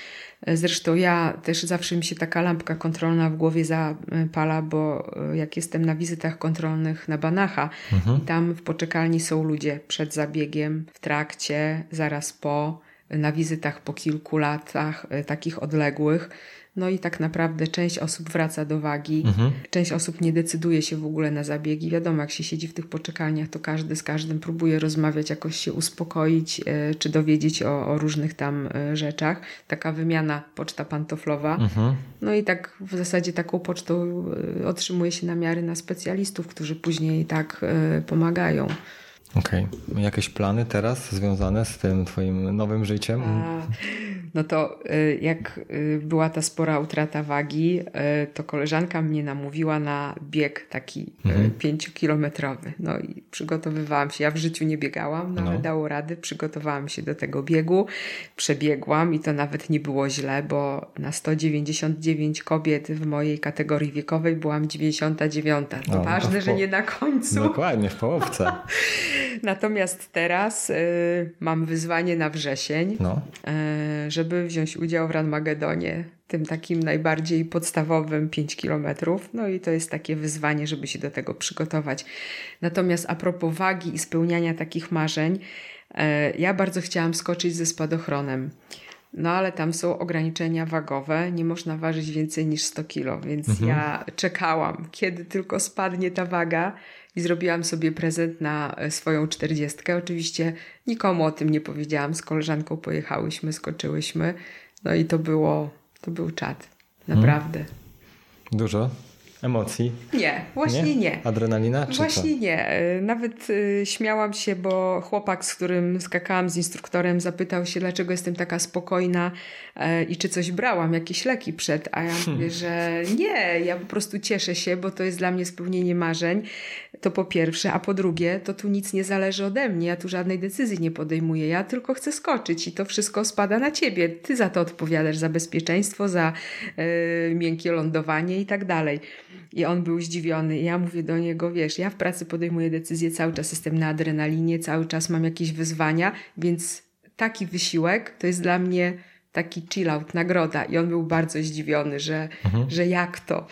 Zresztą ja też zawsze mi się taka lampka kontrolna w głowie zapala, bo jak jestem na wizytach kontrolnych na Banacha mhm. i tam w poczekalni są ludzie przed zabiegiem, w trakcie, zaraz po, na wizytach po kilku latach takich odległych no i tak naprawdę część osób wraca do wagi, mhm. część osób nie decyduje się w ogóle na zabiegi. Wiadomo, jak się siedzi w tych poczekalniach, to każdy z każdym próbuje rozmawiać, jakoś się uspokoić, e, czy dowiedzieć o, o różnych tam e, rzeczach. Taka wymiana poczta pantoflowa. Mhm. No i tak w zasadzie taką pocztą e, otrzymuje się namiary na specjalistów, którzy później tak pomagają. Okej. Okay. Jakieś plany teraz związane z tym twoim nowym życiem? A, no to y, jak y, była ta spora utrata wagi, y, to koleżanka mnie namówiła na bieg taki mhm. pięciokilometrowy. No i przygotowywałam się. Ja w życiu nie biegałam, no, no. ale dało rady. Przygotowałam się do tego biegu. Przebiegłam i to nawet nie było źle, bo na 199 kobiet w mojej kategorii wiekowej byłam 99. To no, ważne, to że nie na końcu. Dokładnie, w połowce. Natomiast teraz y, mam wyzwanie na wrzesień, no. y, żeby wziąć udział w Ranmagedonie, tym takim najbardziej podstawowym 5 kilometrów. No i to jest takie wyzwanie, żeby się do tego przygotować. Natomiast a propos wagi i spełniania takich marzeń, y, ja bardzo chciałam skoczyć ze spadochronem. No ale tam są ograniczenia wagowe, nie można ważyć więcej niż 100 kilo, więc mhm. ja czekałam, kiedy tylko spadnie ta waga i zrobiłam sobie prezent na e, swoją czterdziestkę. Oczywiście nikomu o tym nie powiedziałam. Z koleżanką pojechałyśmy, skoczyłyśmy. No i to było, to był czat. Naprawdę. Hmm. Dużo? Emocji? Nie, właśnie nie. nie. Adrenalina? Czy właśnie co? nie. E, nawet y, śmiałam się, bo chłopak, z którym skakałam z instruktorem, zapytał się, dlaczego jestem taka spokojna y, i czy coś brałam, jakieś leki przed. A ja hmm. mówię, że nie, ja po prostu cieszę się, bo to jest dla mnie spełnienie marzeń. To po pierwsze, a po drugie, to tu nic nie zależy ode mnie. Ja tu żadnej decyzji nie podejmuję. Ja tylko chcę skoczyć i to wszystko spada na ciebie. Ty za to odpowiadasz, za bezpieczeństwo, za y, miękkie lądowanie i tak dalej. I on był zdziwiony. I ja mówię do niego, wiesz, ja w pracy podejmuję decyzje, cały czas jestem na adrenalinie, cały czas mam jakieś wyzwania, więc taki wysiłek to jest dla mnie taki chill out, nagroda. I on był bardzo zdziwiony, że, mhm. że jak to.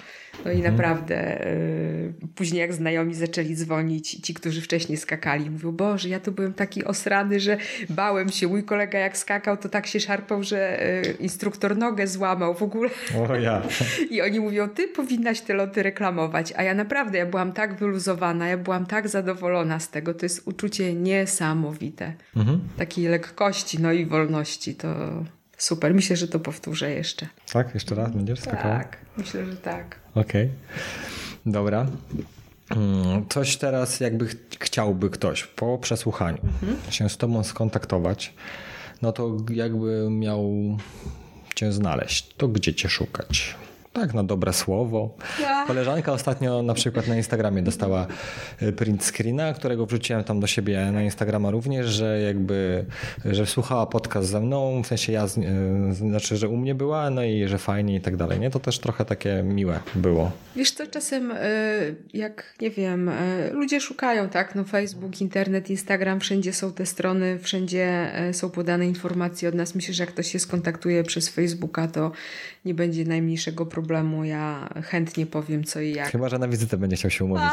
No i mhm. naprawdę y, później jak znajomi zaczęli dzwonić, ci, którzy wcześniej skakali, mówią, Boże, ja tu byłem taki osrany, że bałem się. Mój kolega jak skakał, to tak się szarpał, że y, instruktor nogę złamał w ogóle. O ja. I oni mówią, ty powinnaś te loty reklamować. A ja naprawdę, ja byłam tak wyluzowana, ja byłam tak zadowolona z tego. To jest uczucie niesamowite. Mhm. Takiej lekkości, no i wolności. To super. Myślę, że to powtórzę jeszcze. Tak? Jeszcze raz będziesz? Tak, myślę, że tak. Okej. Okay. Dobra. Mm, coś teraz jakby chciałby ktoś po przesłuchaniu mhm. się z tobą skontaktować, no to jakby miał cię znaleźć, to gdzie cię szukać? Tak, na dobre słowo. Ja. Koleżanka ostatnio na przykład na Instagramie dostała y, print screena, którego wrzuciłem tam do siebie na Instagrama również, że jakby, że słuchała podcast ze mną, w sensie ja, y, znaczy, że u mnie była, no i że fajnie i tak dalej, nie? To też trochę takie miłe było. Wiesz co, czasem y, jak, nie wiem, ludzie szukają, tak? No Facebook, internet, Instagram, wszędzie są te strony, wszędzie są podane informacje od nas. Myślę, że jak ktoś się skontaktuje przez Facebooka, to nie będzie najmniejszego problemu. Ja chętnie powiem co i jak. Chyba, że na wizytę będzie chciał się umówić.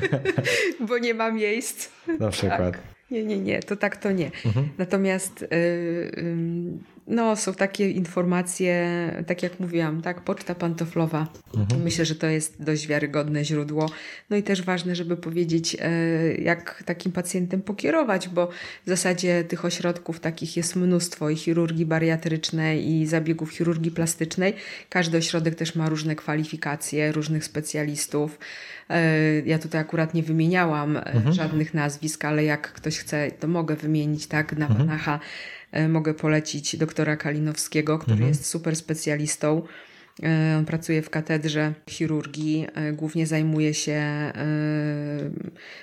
bo nie ma miejsc. Na przykład. Tak. Nie, nie, nie, to tak to nie. Mhm. Natomiast yy, no, są takie informacje, tak jak mówiłam, tak, poczta pantoflowa. Mhm. Myślę, że to jest dość wiarygodne źródło. No i też ważne, żeby powiedzieć, yy, jak takim pacjentem pokierować, bo w zasadzie tych ośrodków takich jest mnóstwo i chirurgii bariatrycznej i zabiegów chirurgii plastycznej. Każdy ośrodek też ma różne kwalifikacje, różnych specjalistów. E, ja tutaj akurat nie wymieniałam e, mhm. żadnych nazwisk, ale jak ktoś chce, to mogę wymienić, tak, na mhm. Panacha e, mogę polecić doktora Kalinowskiego, który mhm. jest super specjalistą. On pracuje w katedrze chirurgii, głównie zajmuje się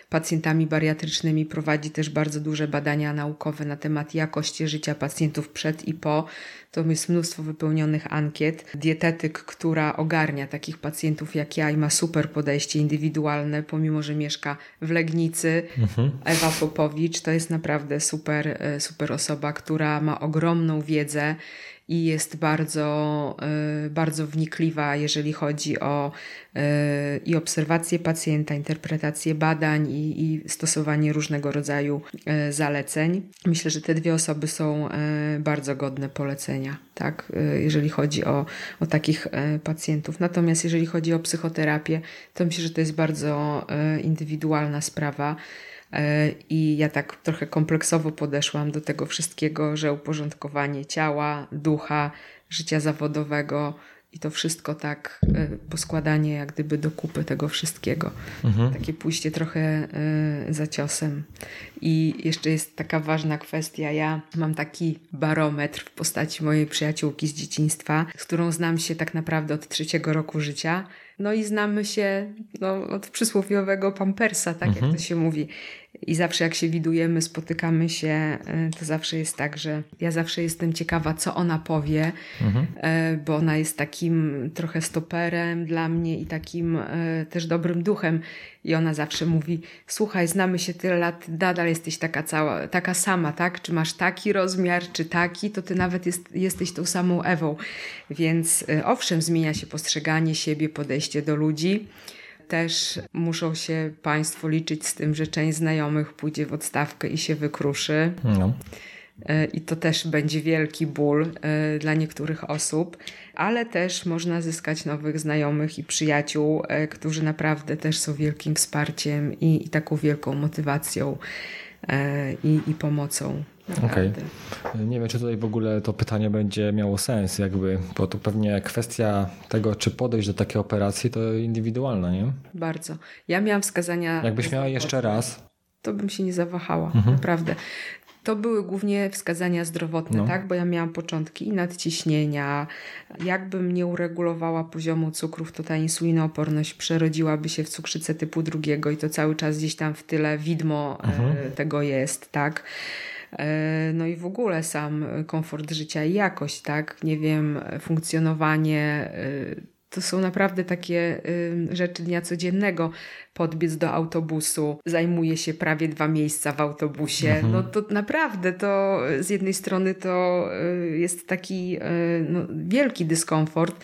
pacjentami bariatrycznymi, prowadzi też bardzo duże badania naukowe na temat jakości życia pacjentów przed i po to jest mnóstwo wypełnionych ankiet. Dietetyk, która ogarnia takich pacjentów jak ja i ma super podejście indywidualne, pomimo że mieszka w Legnicy. Mhm. Ewa Popowicz to jest naprawdę super, e, super osoba, która ma ogromną wiedzę i jest bardzo, bardzo wnikliwa, jeżeli chodzi o i obserwację pacjenta, interpretację badań i, i stosowanie różnego rodzaju zaleceń. Myślę, że te dwie osoby są bardzo godne polecenia, tak, jeżeli chodzi o, o takich pacjentów. Natomiast jeżeli chodzi o psychoterapię, to myślę, że to jest bardzo indywidualna sprawa. E, I ja tak trochę kompleksowo podeszłam do tego wszystkiego, że uporządkowanie ciała, ducha, życia zawodowego i to wszystko tak, e, poskładanie jak gdyby do kupy tego wszystkiego. Mhm. Takie pójście trochę e, za ciosem. I jeszcze jest taka ważna kwestia. Ja mam taki barometr w postaci mojej przyjaciółki z dzieciństwa, z którą znam się tak naprawdę od trzeciego roku życia. No i znamy się no, od przysłowiowego pampersa, tak mhm. jak to się mówi. I zawsze jak się widujemy, spotykamy się, y, to zawsze jest tak, że ja zawsze jestem ciekawa, co ona powie, mhm. Y, bo ona jest takim trochę stoperem dla mnie i takim y, też dobrym duchem. I ona zawsze mówi: Słuchaj, znamy się tyle lat, nadal jesteś taka, cała, taka sama, tak? Czy masz taki rozmiar, czy taki, to ty nawet jest, jesteś tą samą Ewą. Więc owszem, zmienia się postrzeganie siebie, podejście do ludzi też muszą się Państwo liczyć z tym, że część znajomych pójdzie w odstawkę i się wykruszy. No. E, I to też będzie wielki ból e, dla niektórych osób, ale też można zyskać nowych znajomych i przyjaciół, e, którzy naprawdę też są wielkim wsparciem i, i taką wielką motywacją i, i pomocą. Okej. Okay. Nie wiem, czy tutaj w ogóle to pytanie będzie miało sens, jakby, bo to pewnie kwestia tego, czy podejść do takiej operacji, to indywidualna, nie? Bardzo. Ja miałam wskazania. Jakbyś miała jeszcze raz. To bym się nie zawahała, mhm. naprawdę. To były głównie wskazania zdrowotne, no. tak? Bo ja miałam początki nadciśnienia. Jakbym nie uregulowała poziomu cukrów, to ta insulinooporność przerodziłaby się w cukrzycę typu drugiego i to cały czas gdzieś tam w tyle widmo e, mhm. tego jest, tak? E, no i w ogóle sam komfort życia i jakość, tak? Nie wiem, funkcjonowanie e, to są naprawdę takie y, rzeczy dnia codziennego. Podbiec do autobusu, zajmuje się prawie dwa miejsca w autobusie. Mhm. No to naprawdę to z jednej strony to y, jest taki y, no, wielki dyskomfort,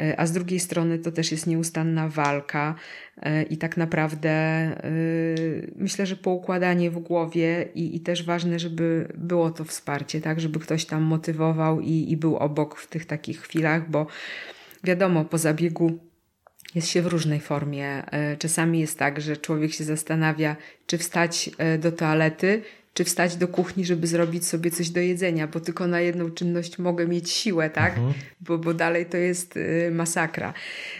y, a z drugiej strony to też jest nieustanna walka y, i tak naprawdę y, myślę, że poukładanie w głowie i, i też ważne, żeby było to wsparcie, tak, żeby ktoś tam motywował i, i był obok w tych takich chwilach, bo Wiadomo, po zabiegu jest się w różnej formie. E, czasami jest tak, że człowiek się zastanawia, czy wstać e, do toalety, czy wstać do kuchni, żeby zrobić sobie coś do jedzenia, bo tylko na jedną czynność mogę mieć siłę, tak? Mhm. Bo, bo dalej to jest y, masakra.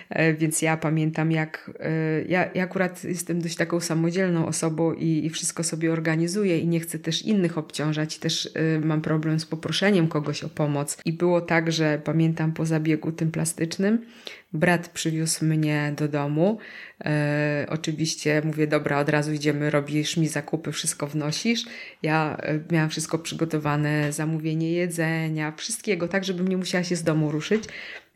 E, więc ja pamiętam, jak y, ja, ja akurat jestem dość taką samodzielną osobą i, i wszystko sobie organizuję i nie chcę też innych obciążać. Też y, mam problem z poproszeniem kogoś o pomoc. I było tak, że pamiętam po zabiegu tym plastycznym, Brat przywiózł mnie do domu. E, oczywiście mówię, dobra, od razu idziemy, robisz mi zakupy, wszystko wnosisz. Ja e, miałam wszystko przygotowane, zamówienie jedzenia, wszystkiego, tak, żebym nie musiała się z domu ruszyć.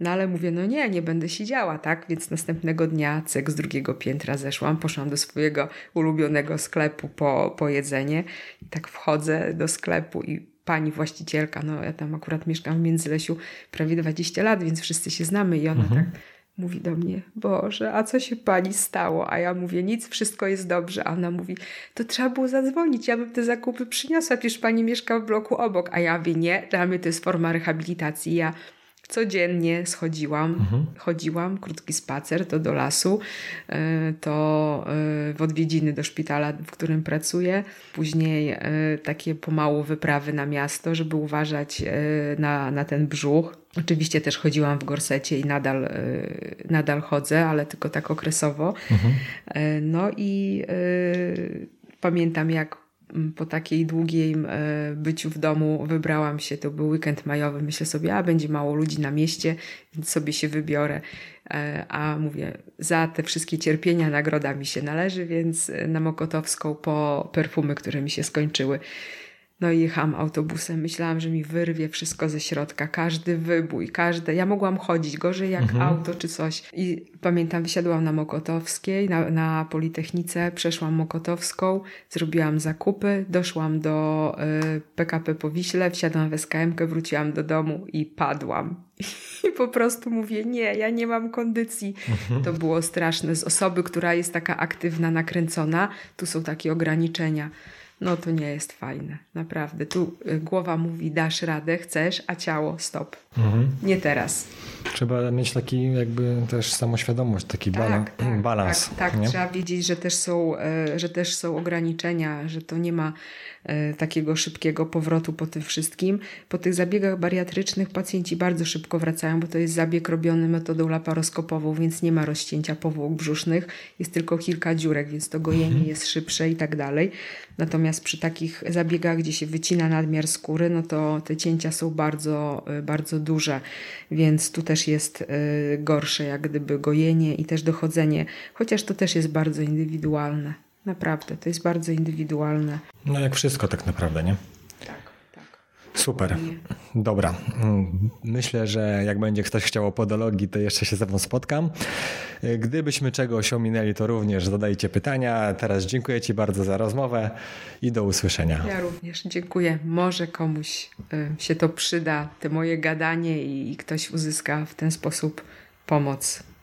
No ale mówię, no nie, nie będę siedziała, tak? Więc następnego dnia cek z drugiego piętra zeszłam, poszłam do swojego ulubionego sklepu po, po jedzenie. I tak wchodzę do sklepu i pani właścicielka, no ja tam akurat mieszkam w Międzylesiu prawie 20 lat, więc wszyscy się znamy i ona mhm. tak mówi do mnie, Boże, a co się pani stało? A ja mówię, nic, wszystko jest dobrze. A ona mówi, to trzeba było zadzwonić, ja bym te zakupy przyniosła, przecież pani mieszka w bloku obok. A ja mówię, nie, dla mnie to jest forma rehabilitacji. Ja codziennie schodziłam, mhm. chodziłam, krótki spacer, to do lasu, e, to e, w odwiedziny do szpitala, w którym pracuję, później e, takie pomału wyprawy na miasto, żeby uważać na, na ten brzuch. Oczywiście też chodziłam w gorsecie i nadal, nadal chodzę, ale tylko tak okresowo. Mhm. No i pamiętam, jak po takiej długiej byciu w domu wybrałam się, to był weekend majowy, myślę sobie, a będzie mało ludzi na mieście, więc sobie się wybiorę. E, a mówię, za te wszystkie cierpienia nagroda mi się należy, więc na Mokotowską po perfumy, które mi się skończyły. No i jechałam autobusem. Myślałam, że mi wyrwie wszystko ze środka. Każdy wybój, każde. Ja mogłam chodzić gorzej jak mhm. auto czy coś. I pamiętam, wysiadłam na Mokotowskiej, na, na Politechnice, przeszłam Mokotowską, zrobiłam zakupy, doszłam do y, PKP po Wiśle, wsiadłam w SKM, wróciłam do domu i padłam. I po prostu mówię, nie, ja nie mam kondycji. Mhm. To było straszne. Z osoby, która jest taka aktywna, nakręcona, tu są takie ograniczenia no to nie jest fajne. Naprawdę. Tu y, głowa mówi, dasz radę, chcesz, a ciało stop. Mhm. Nie teraz. Trzeba mieć taki jakby też samoświadomość, taki tak, balans. Tak, balans tak, tak. trzeba wiedzieć, że też, są, e, że też są ograniczenia, że to nie ma e, takiego szybkiego powrotu po tym wszystkim. Po tych zabiegach bariatrycznych pacjenci bardzo szybko wracają, bo to jest zabieg robiony metodą laparoskopową, więc nie ma rozcięcia powłok brzusznych, jest tylko kilka dziurek, więc to gojenie mhm. jest szybsze i tak dalej. Natomiast przy takich zabiegach, gdzie się wycina nadmiar skóry, no to te cięcia są bardzo, e, bardzo duże, więc tu też jest y, gorsze, jak gdyby gojenie i też dochodzenie, chociaż to też jest bardzo indywidualne. Naprawdę, to jest bardzo indywidualne. No jak wszystko tak naprawdę, nie? Super. Dobra. Myślę, że jak będzie ktoś chciał o podologii, to jeszcze się ze mną spotkam. Gdybyśmy czegoś ominęli, to również zadajcie pytania. Teraz dziękuję Ci bardzo za rozmowę i do usłyszenia. Ja również dziękuję. Może komuś y, się to przyda, te moje gadanie i ktoś uzyska w ten sposób pomoc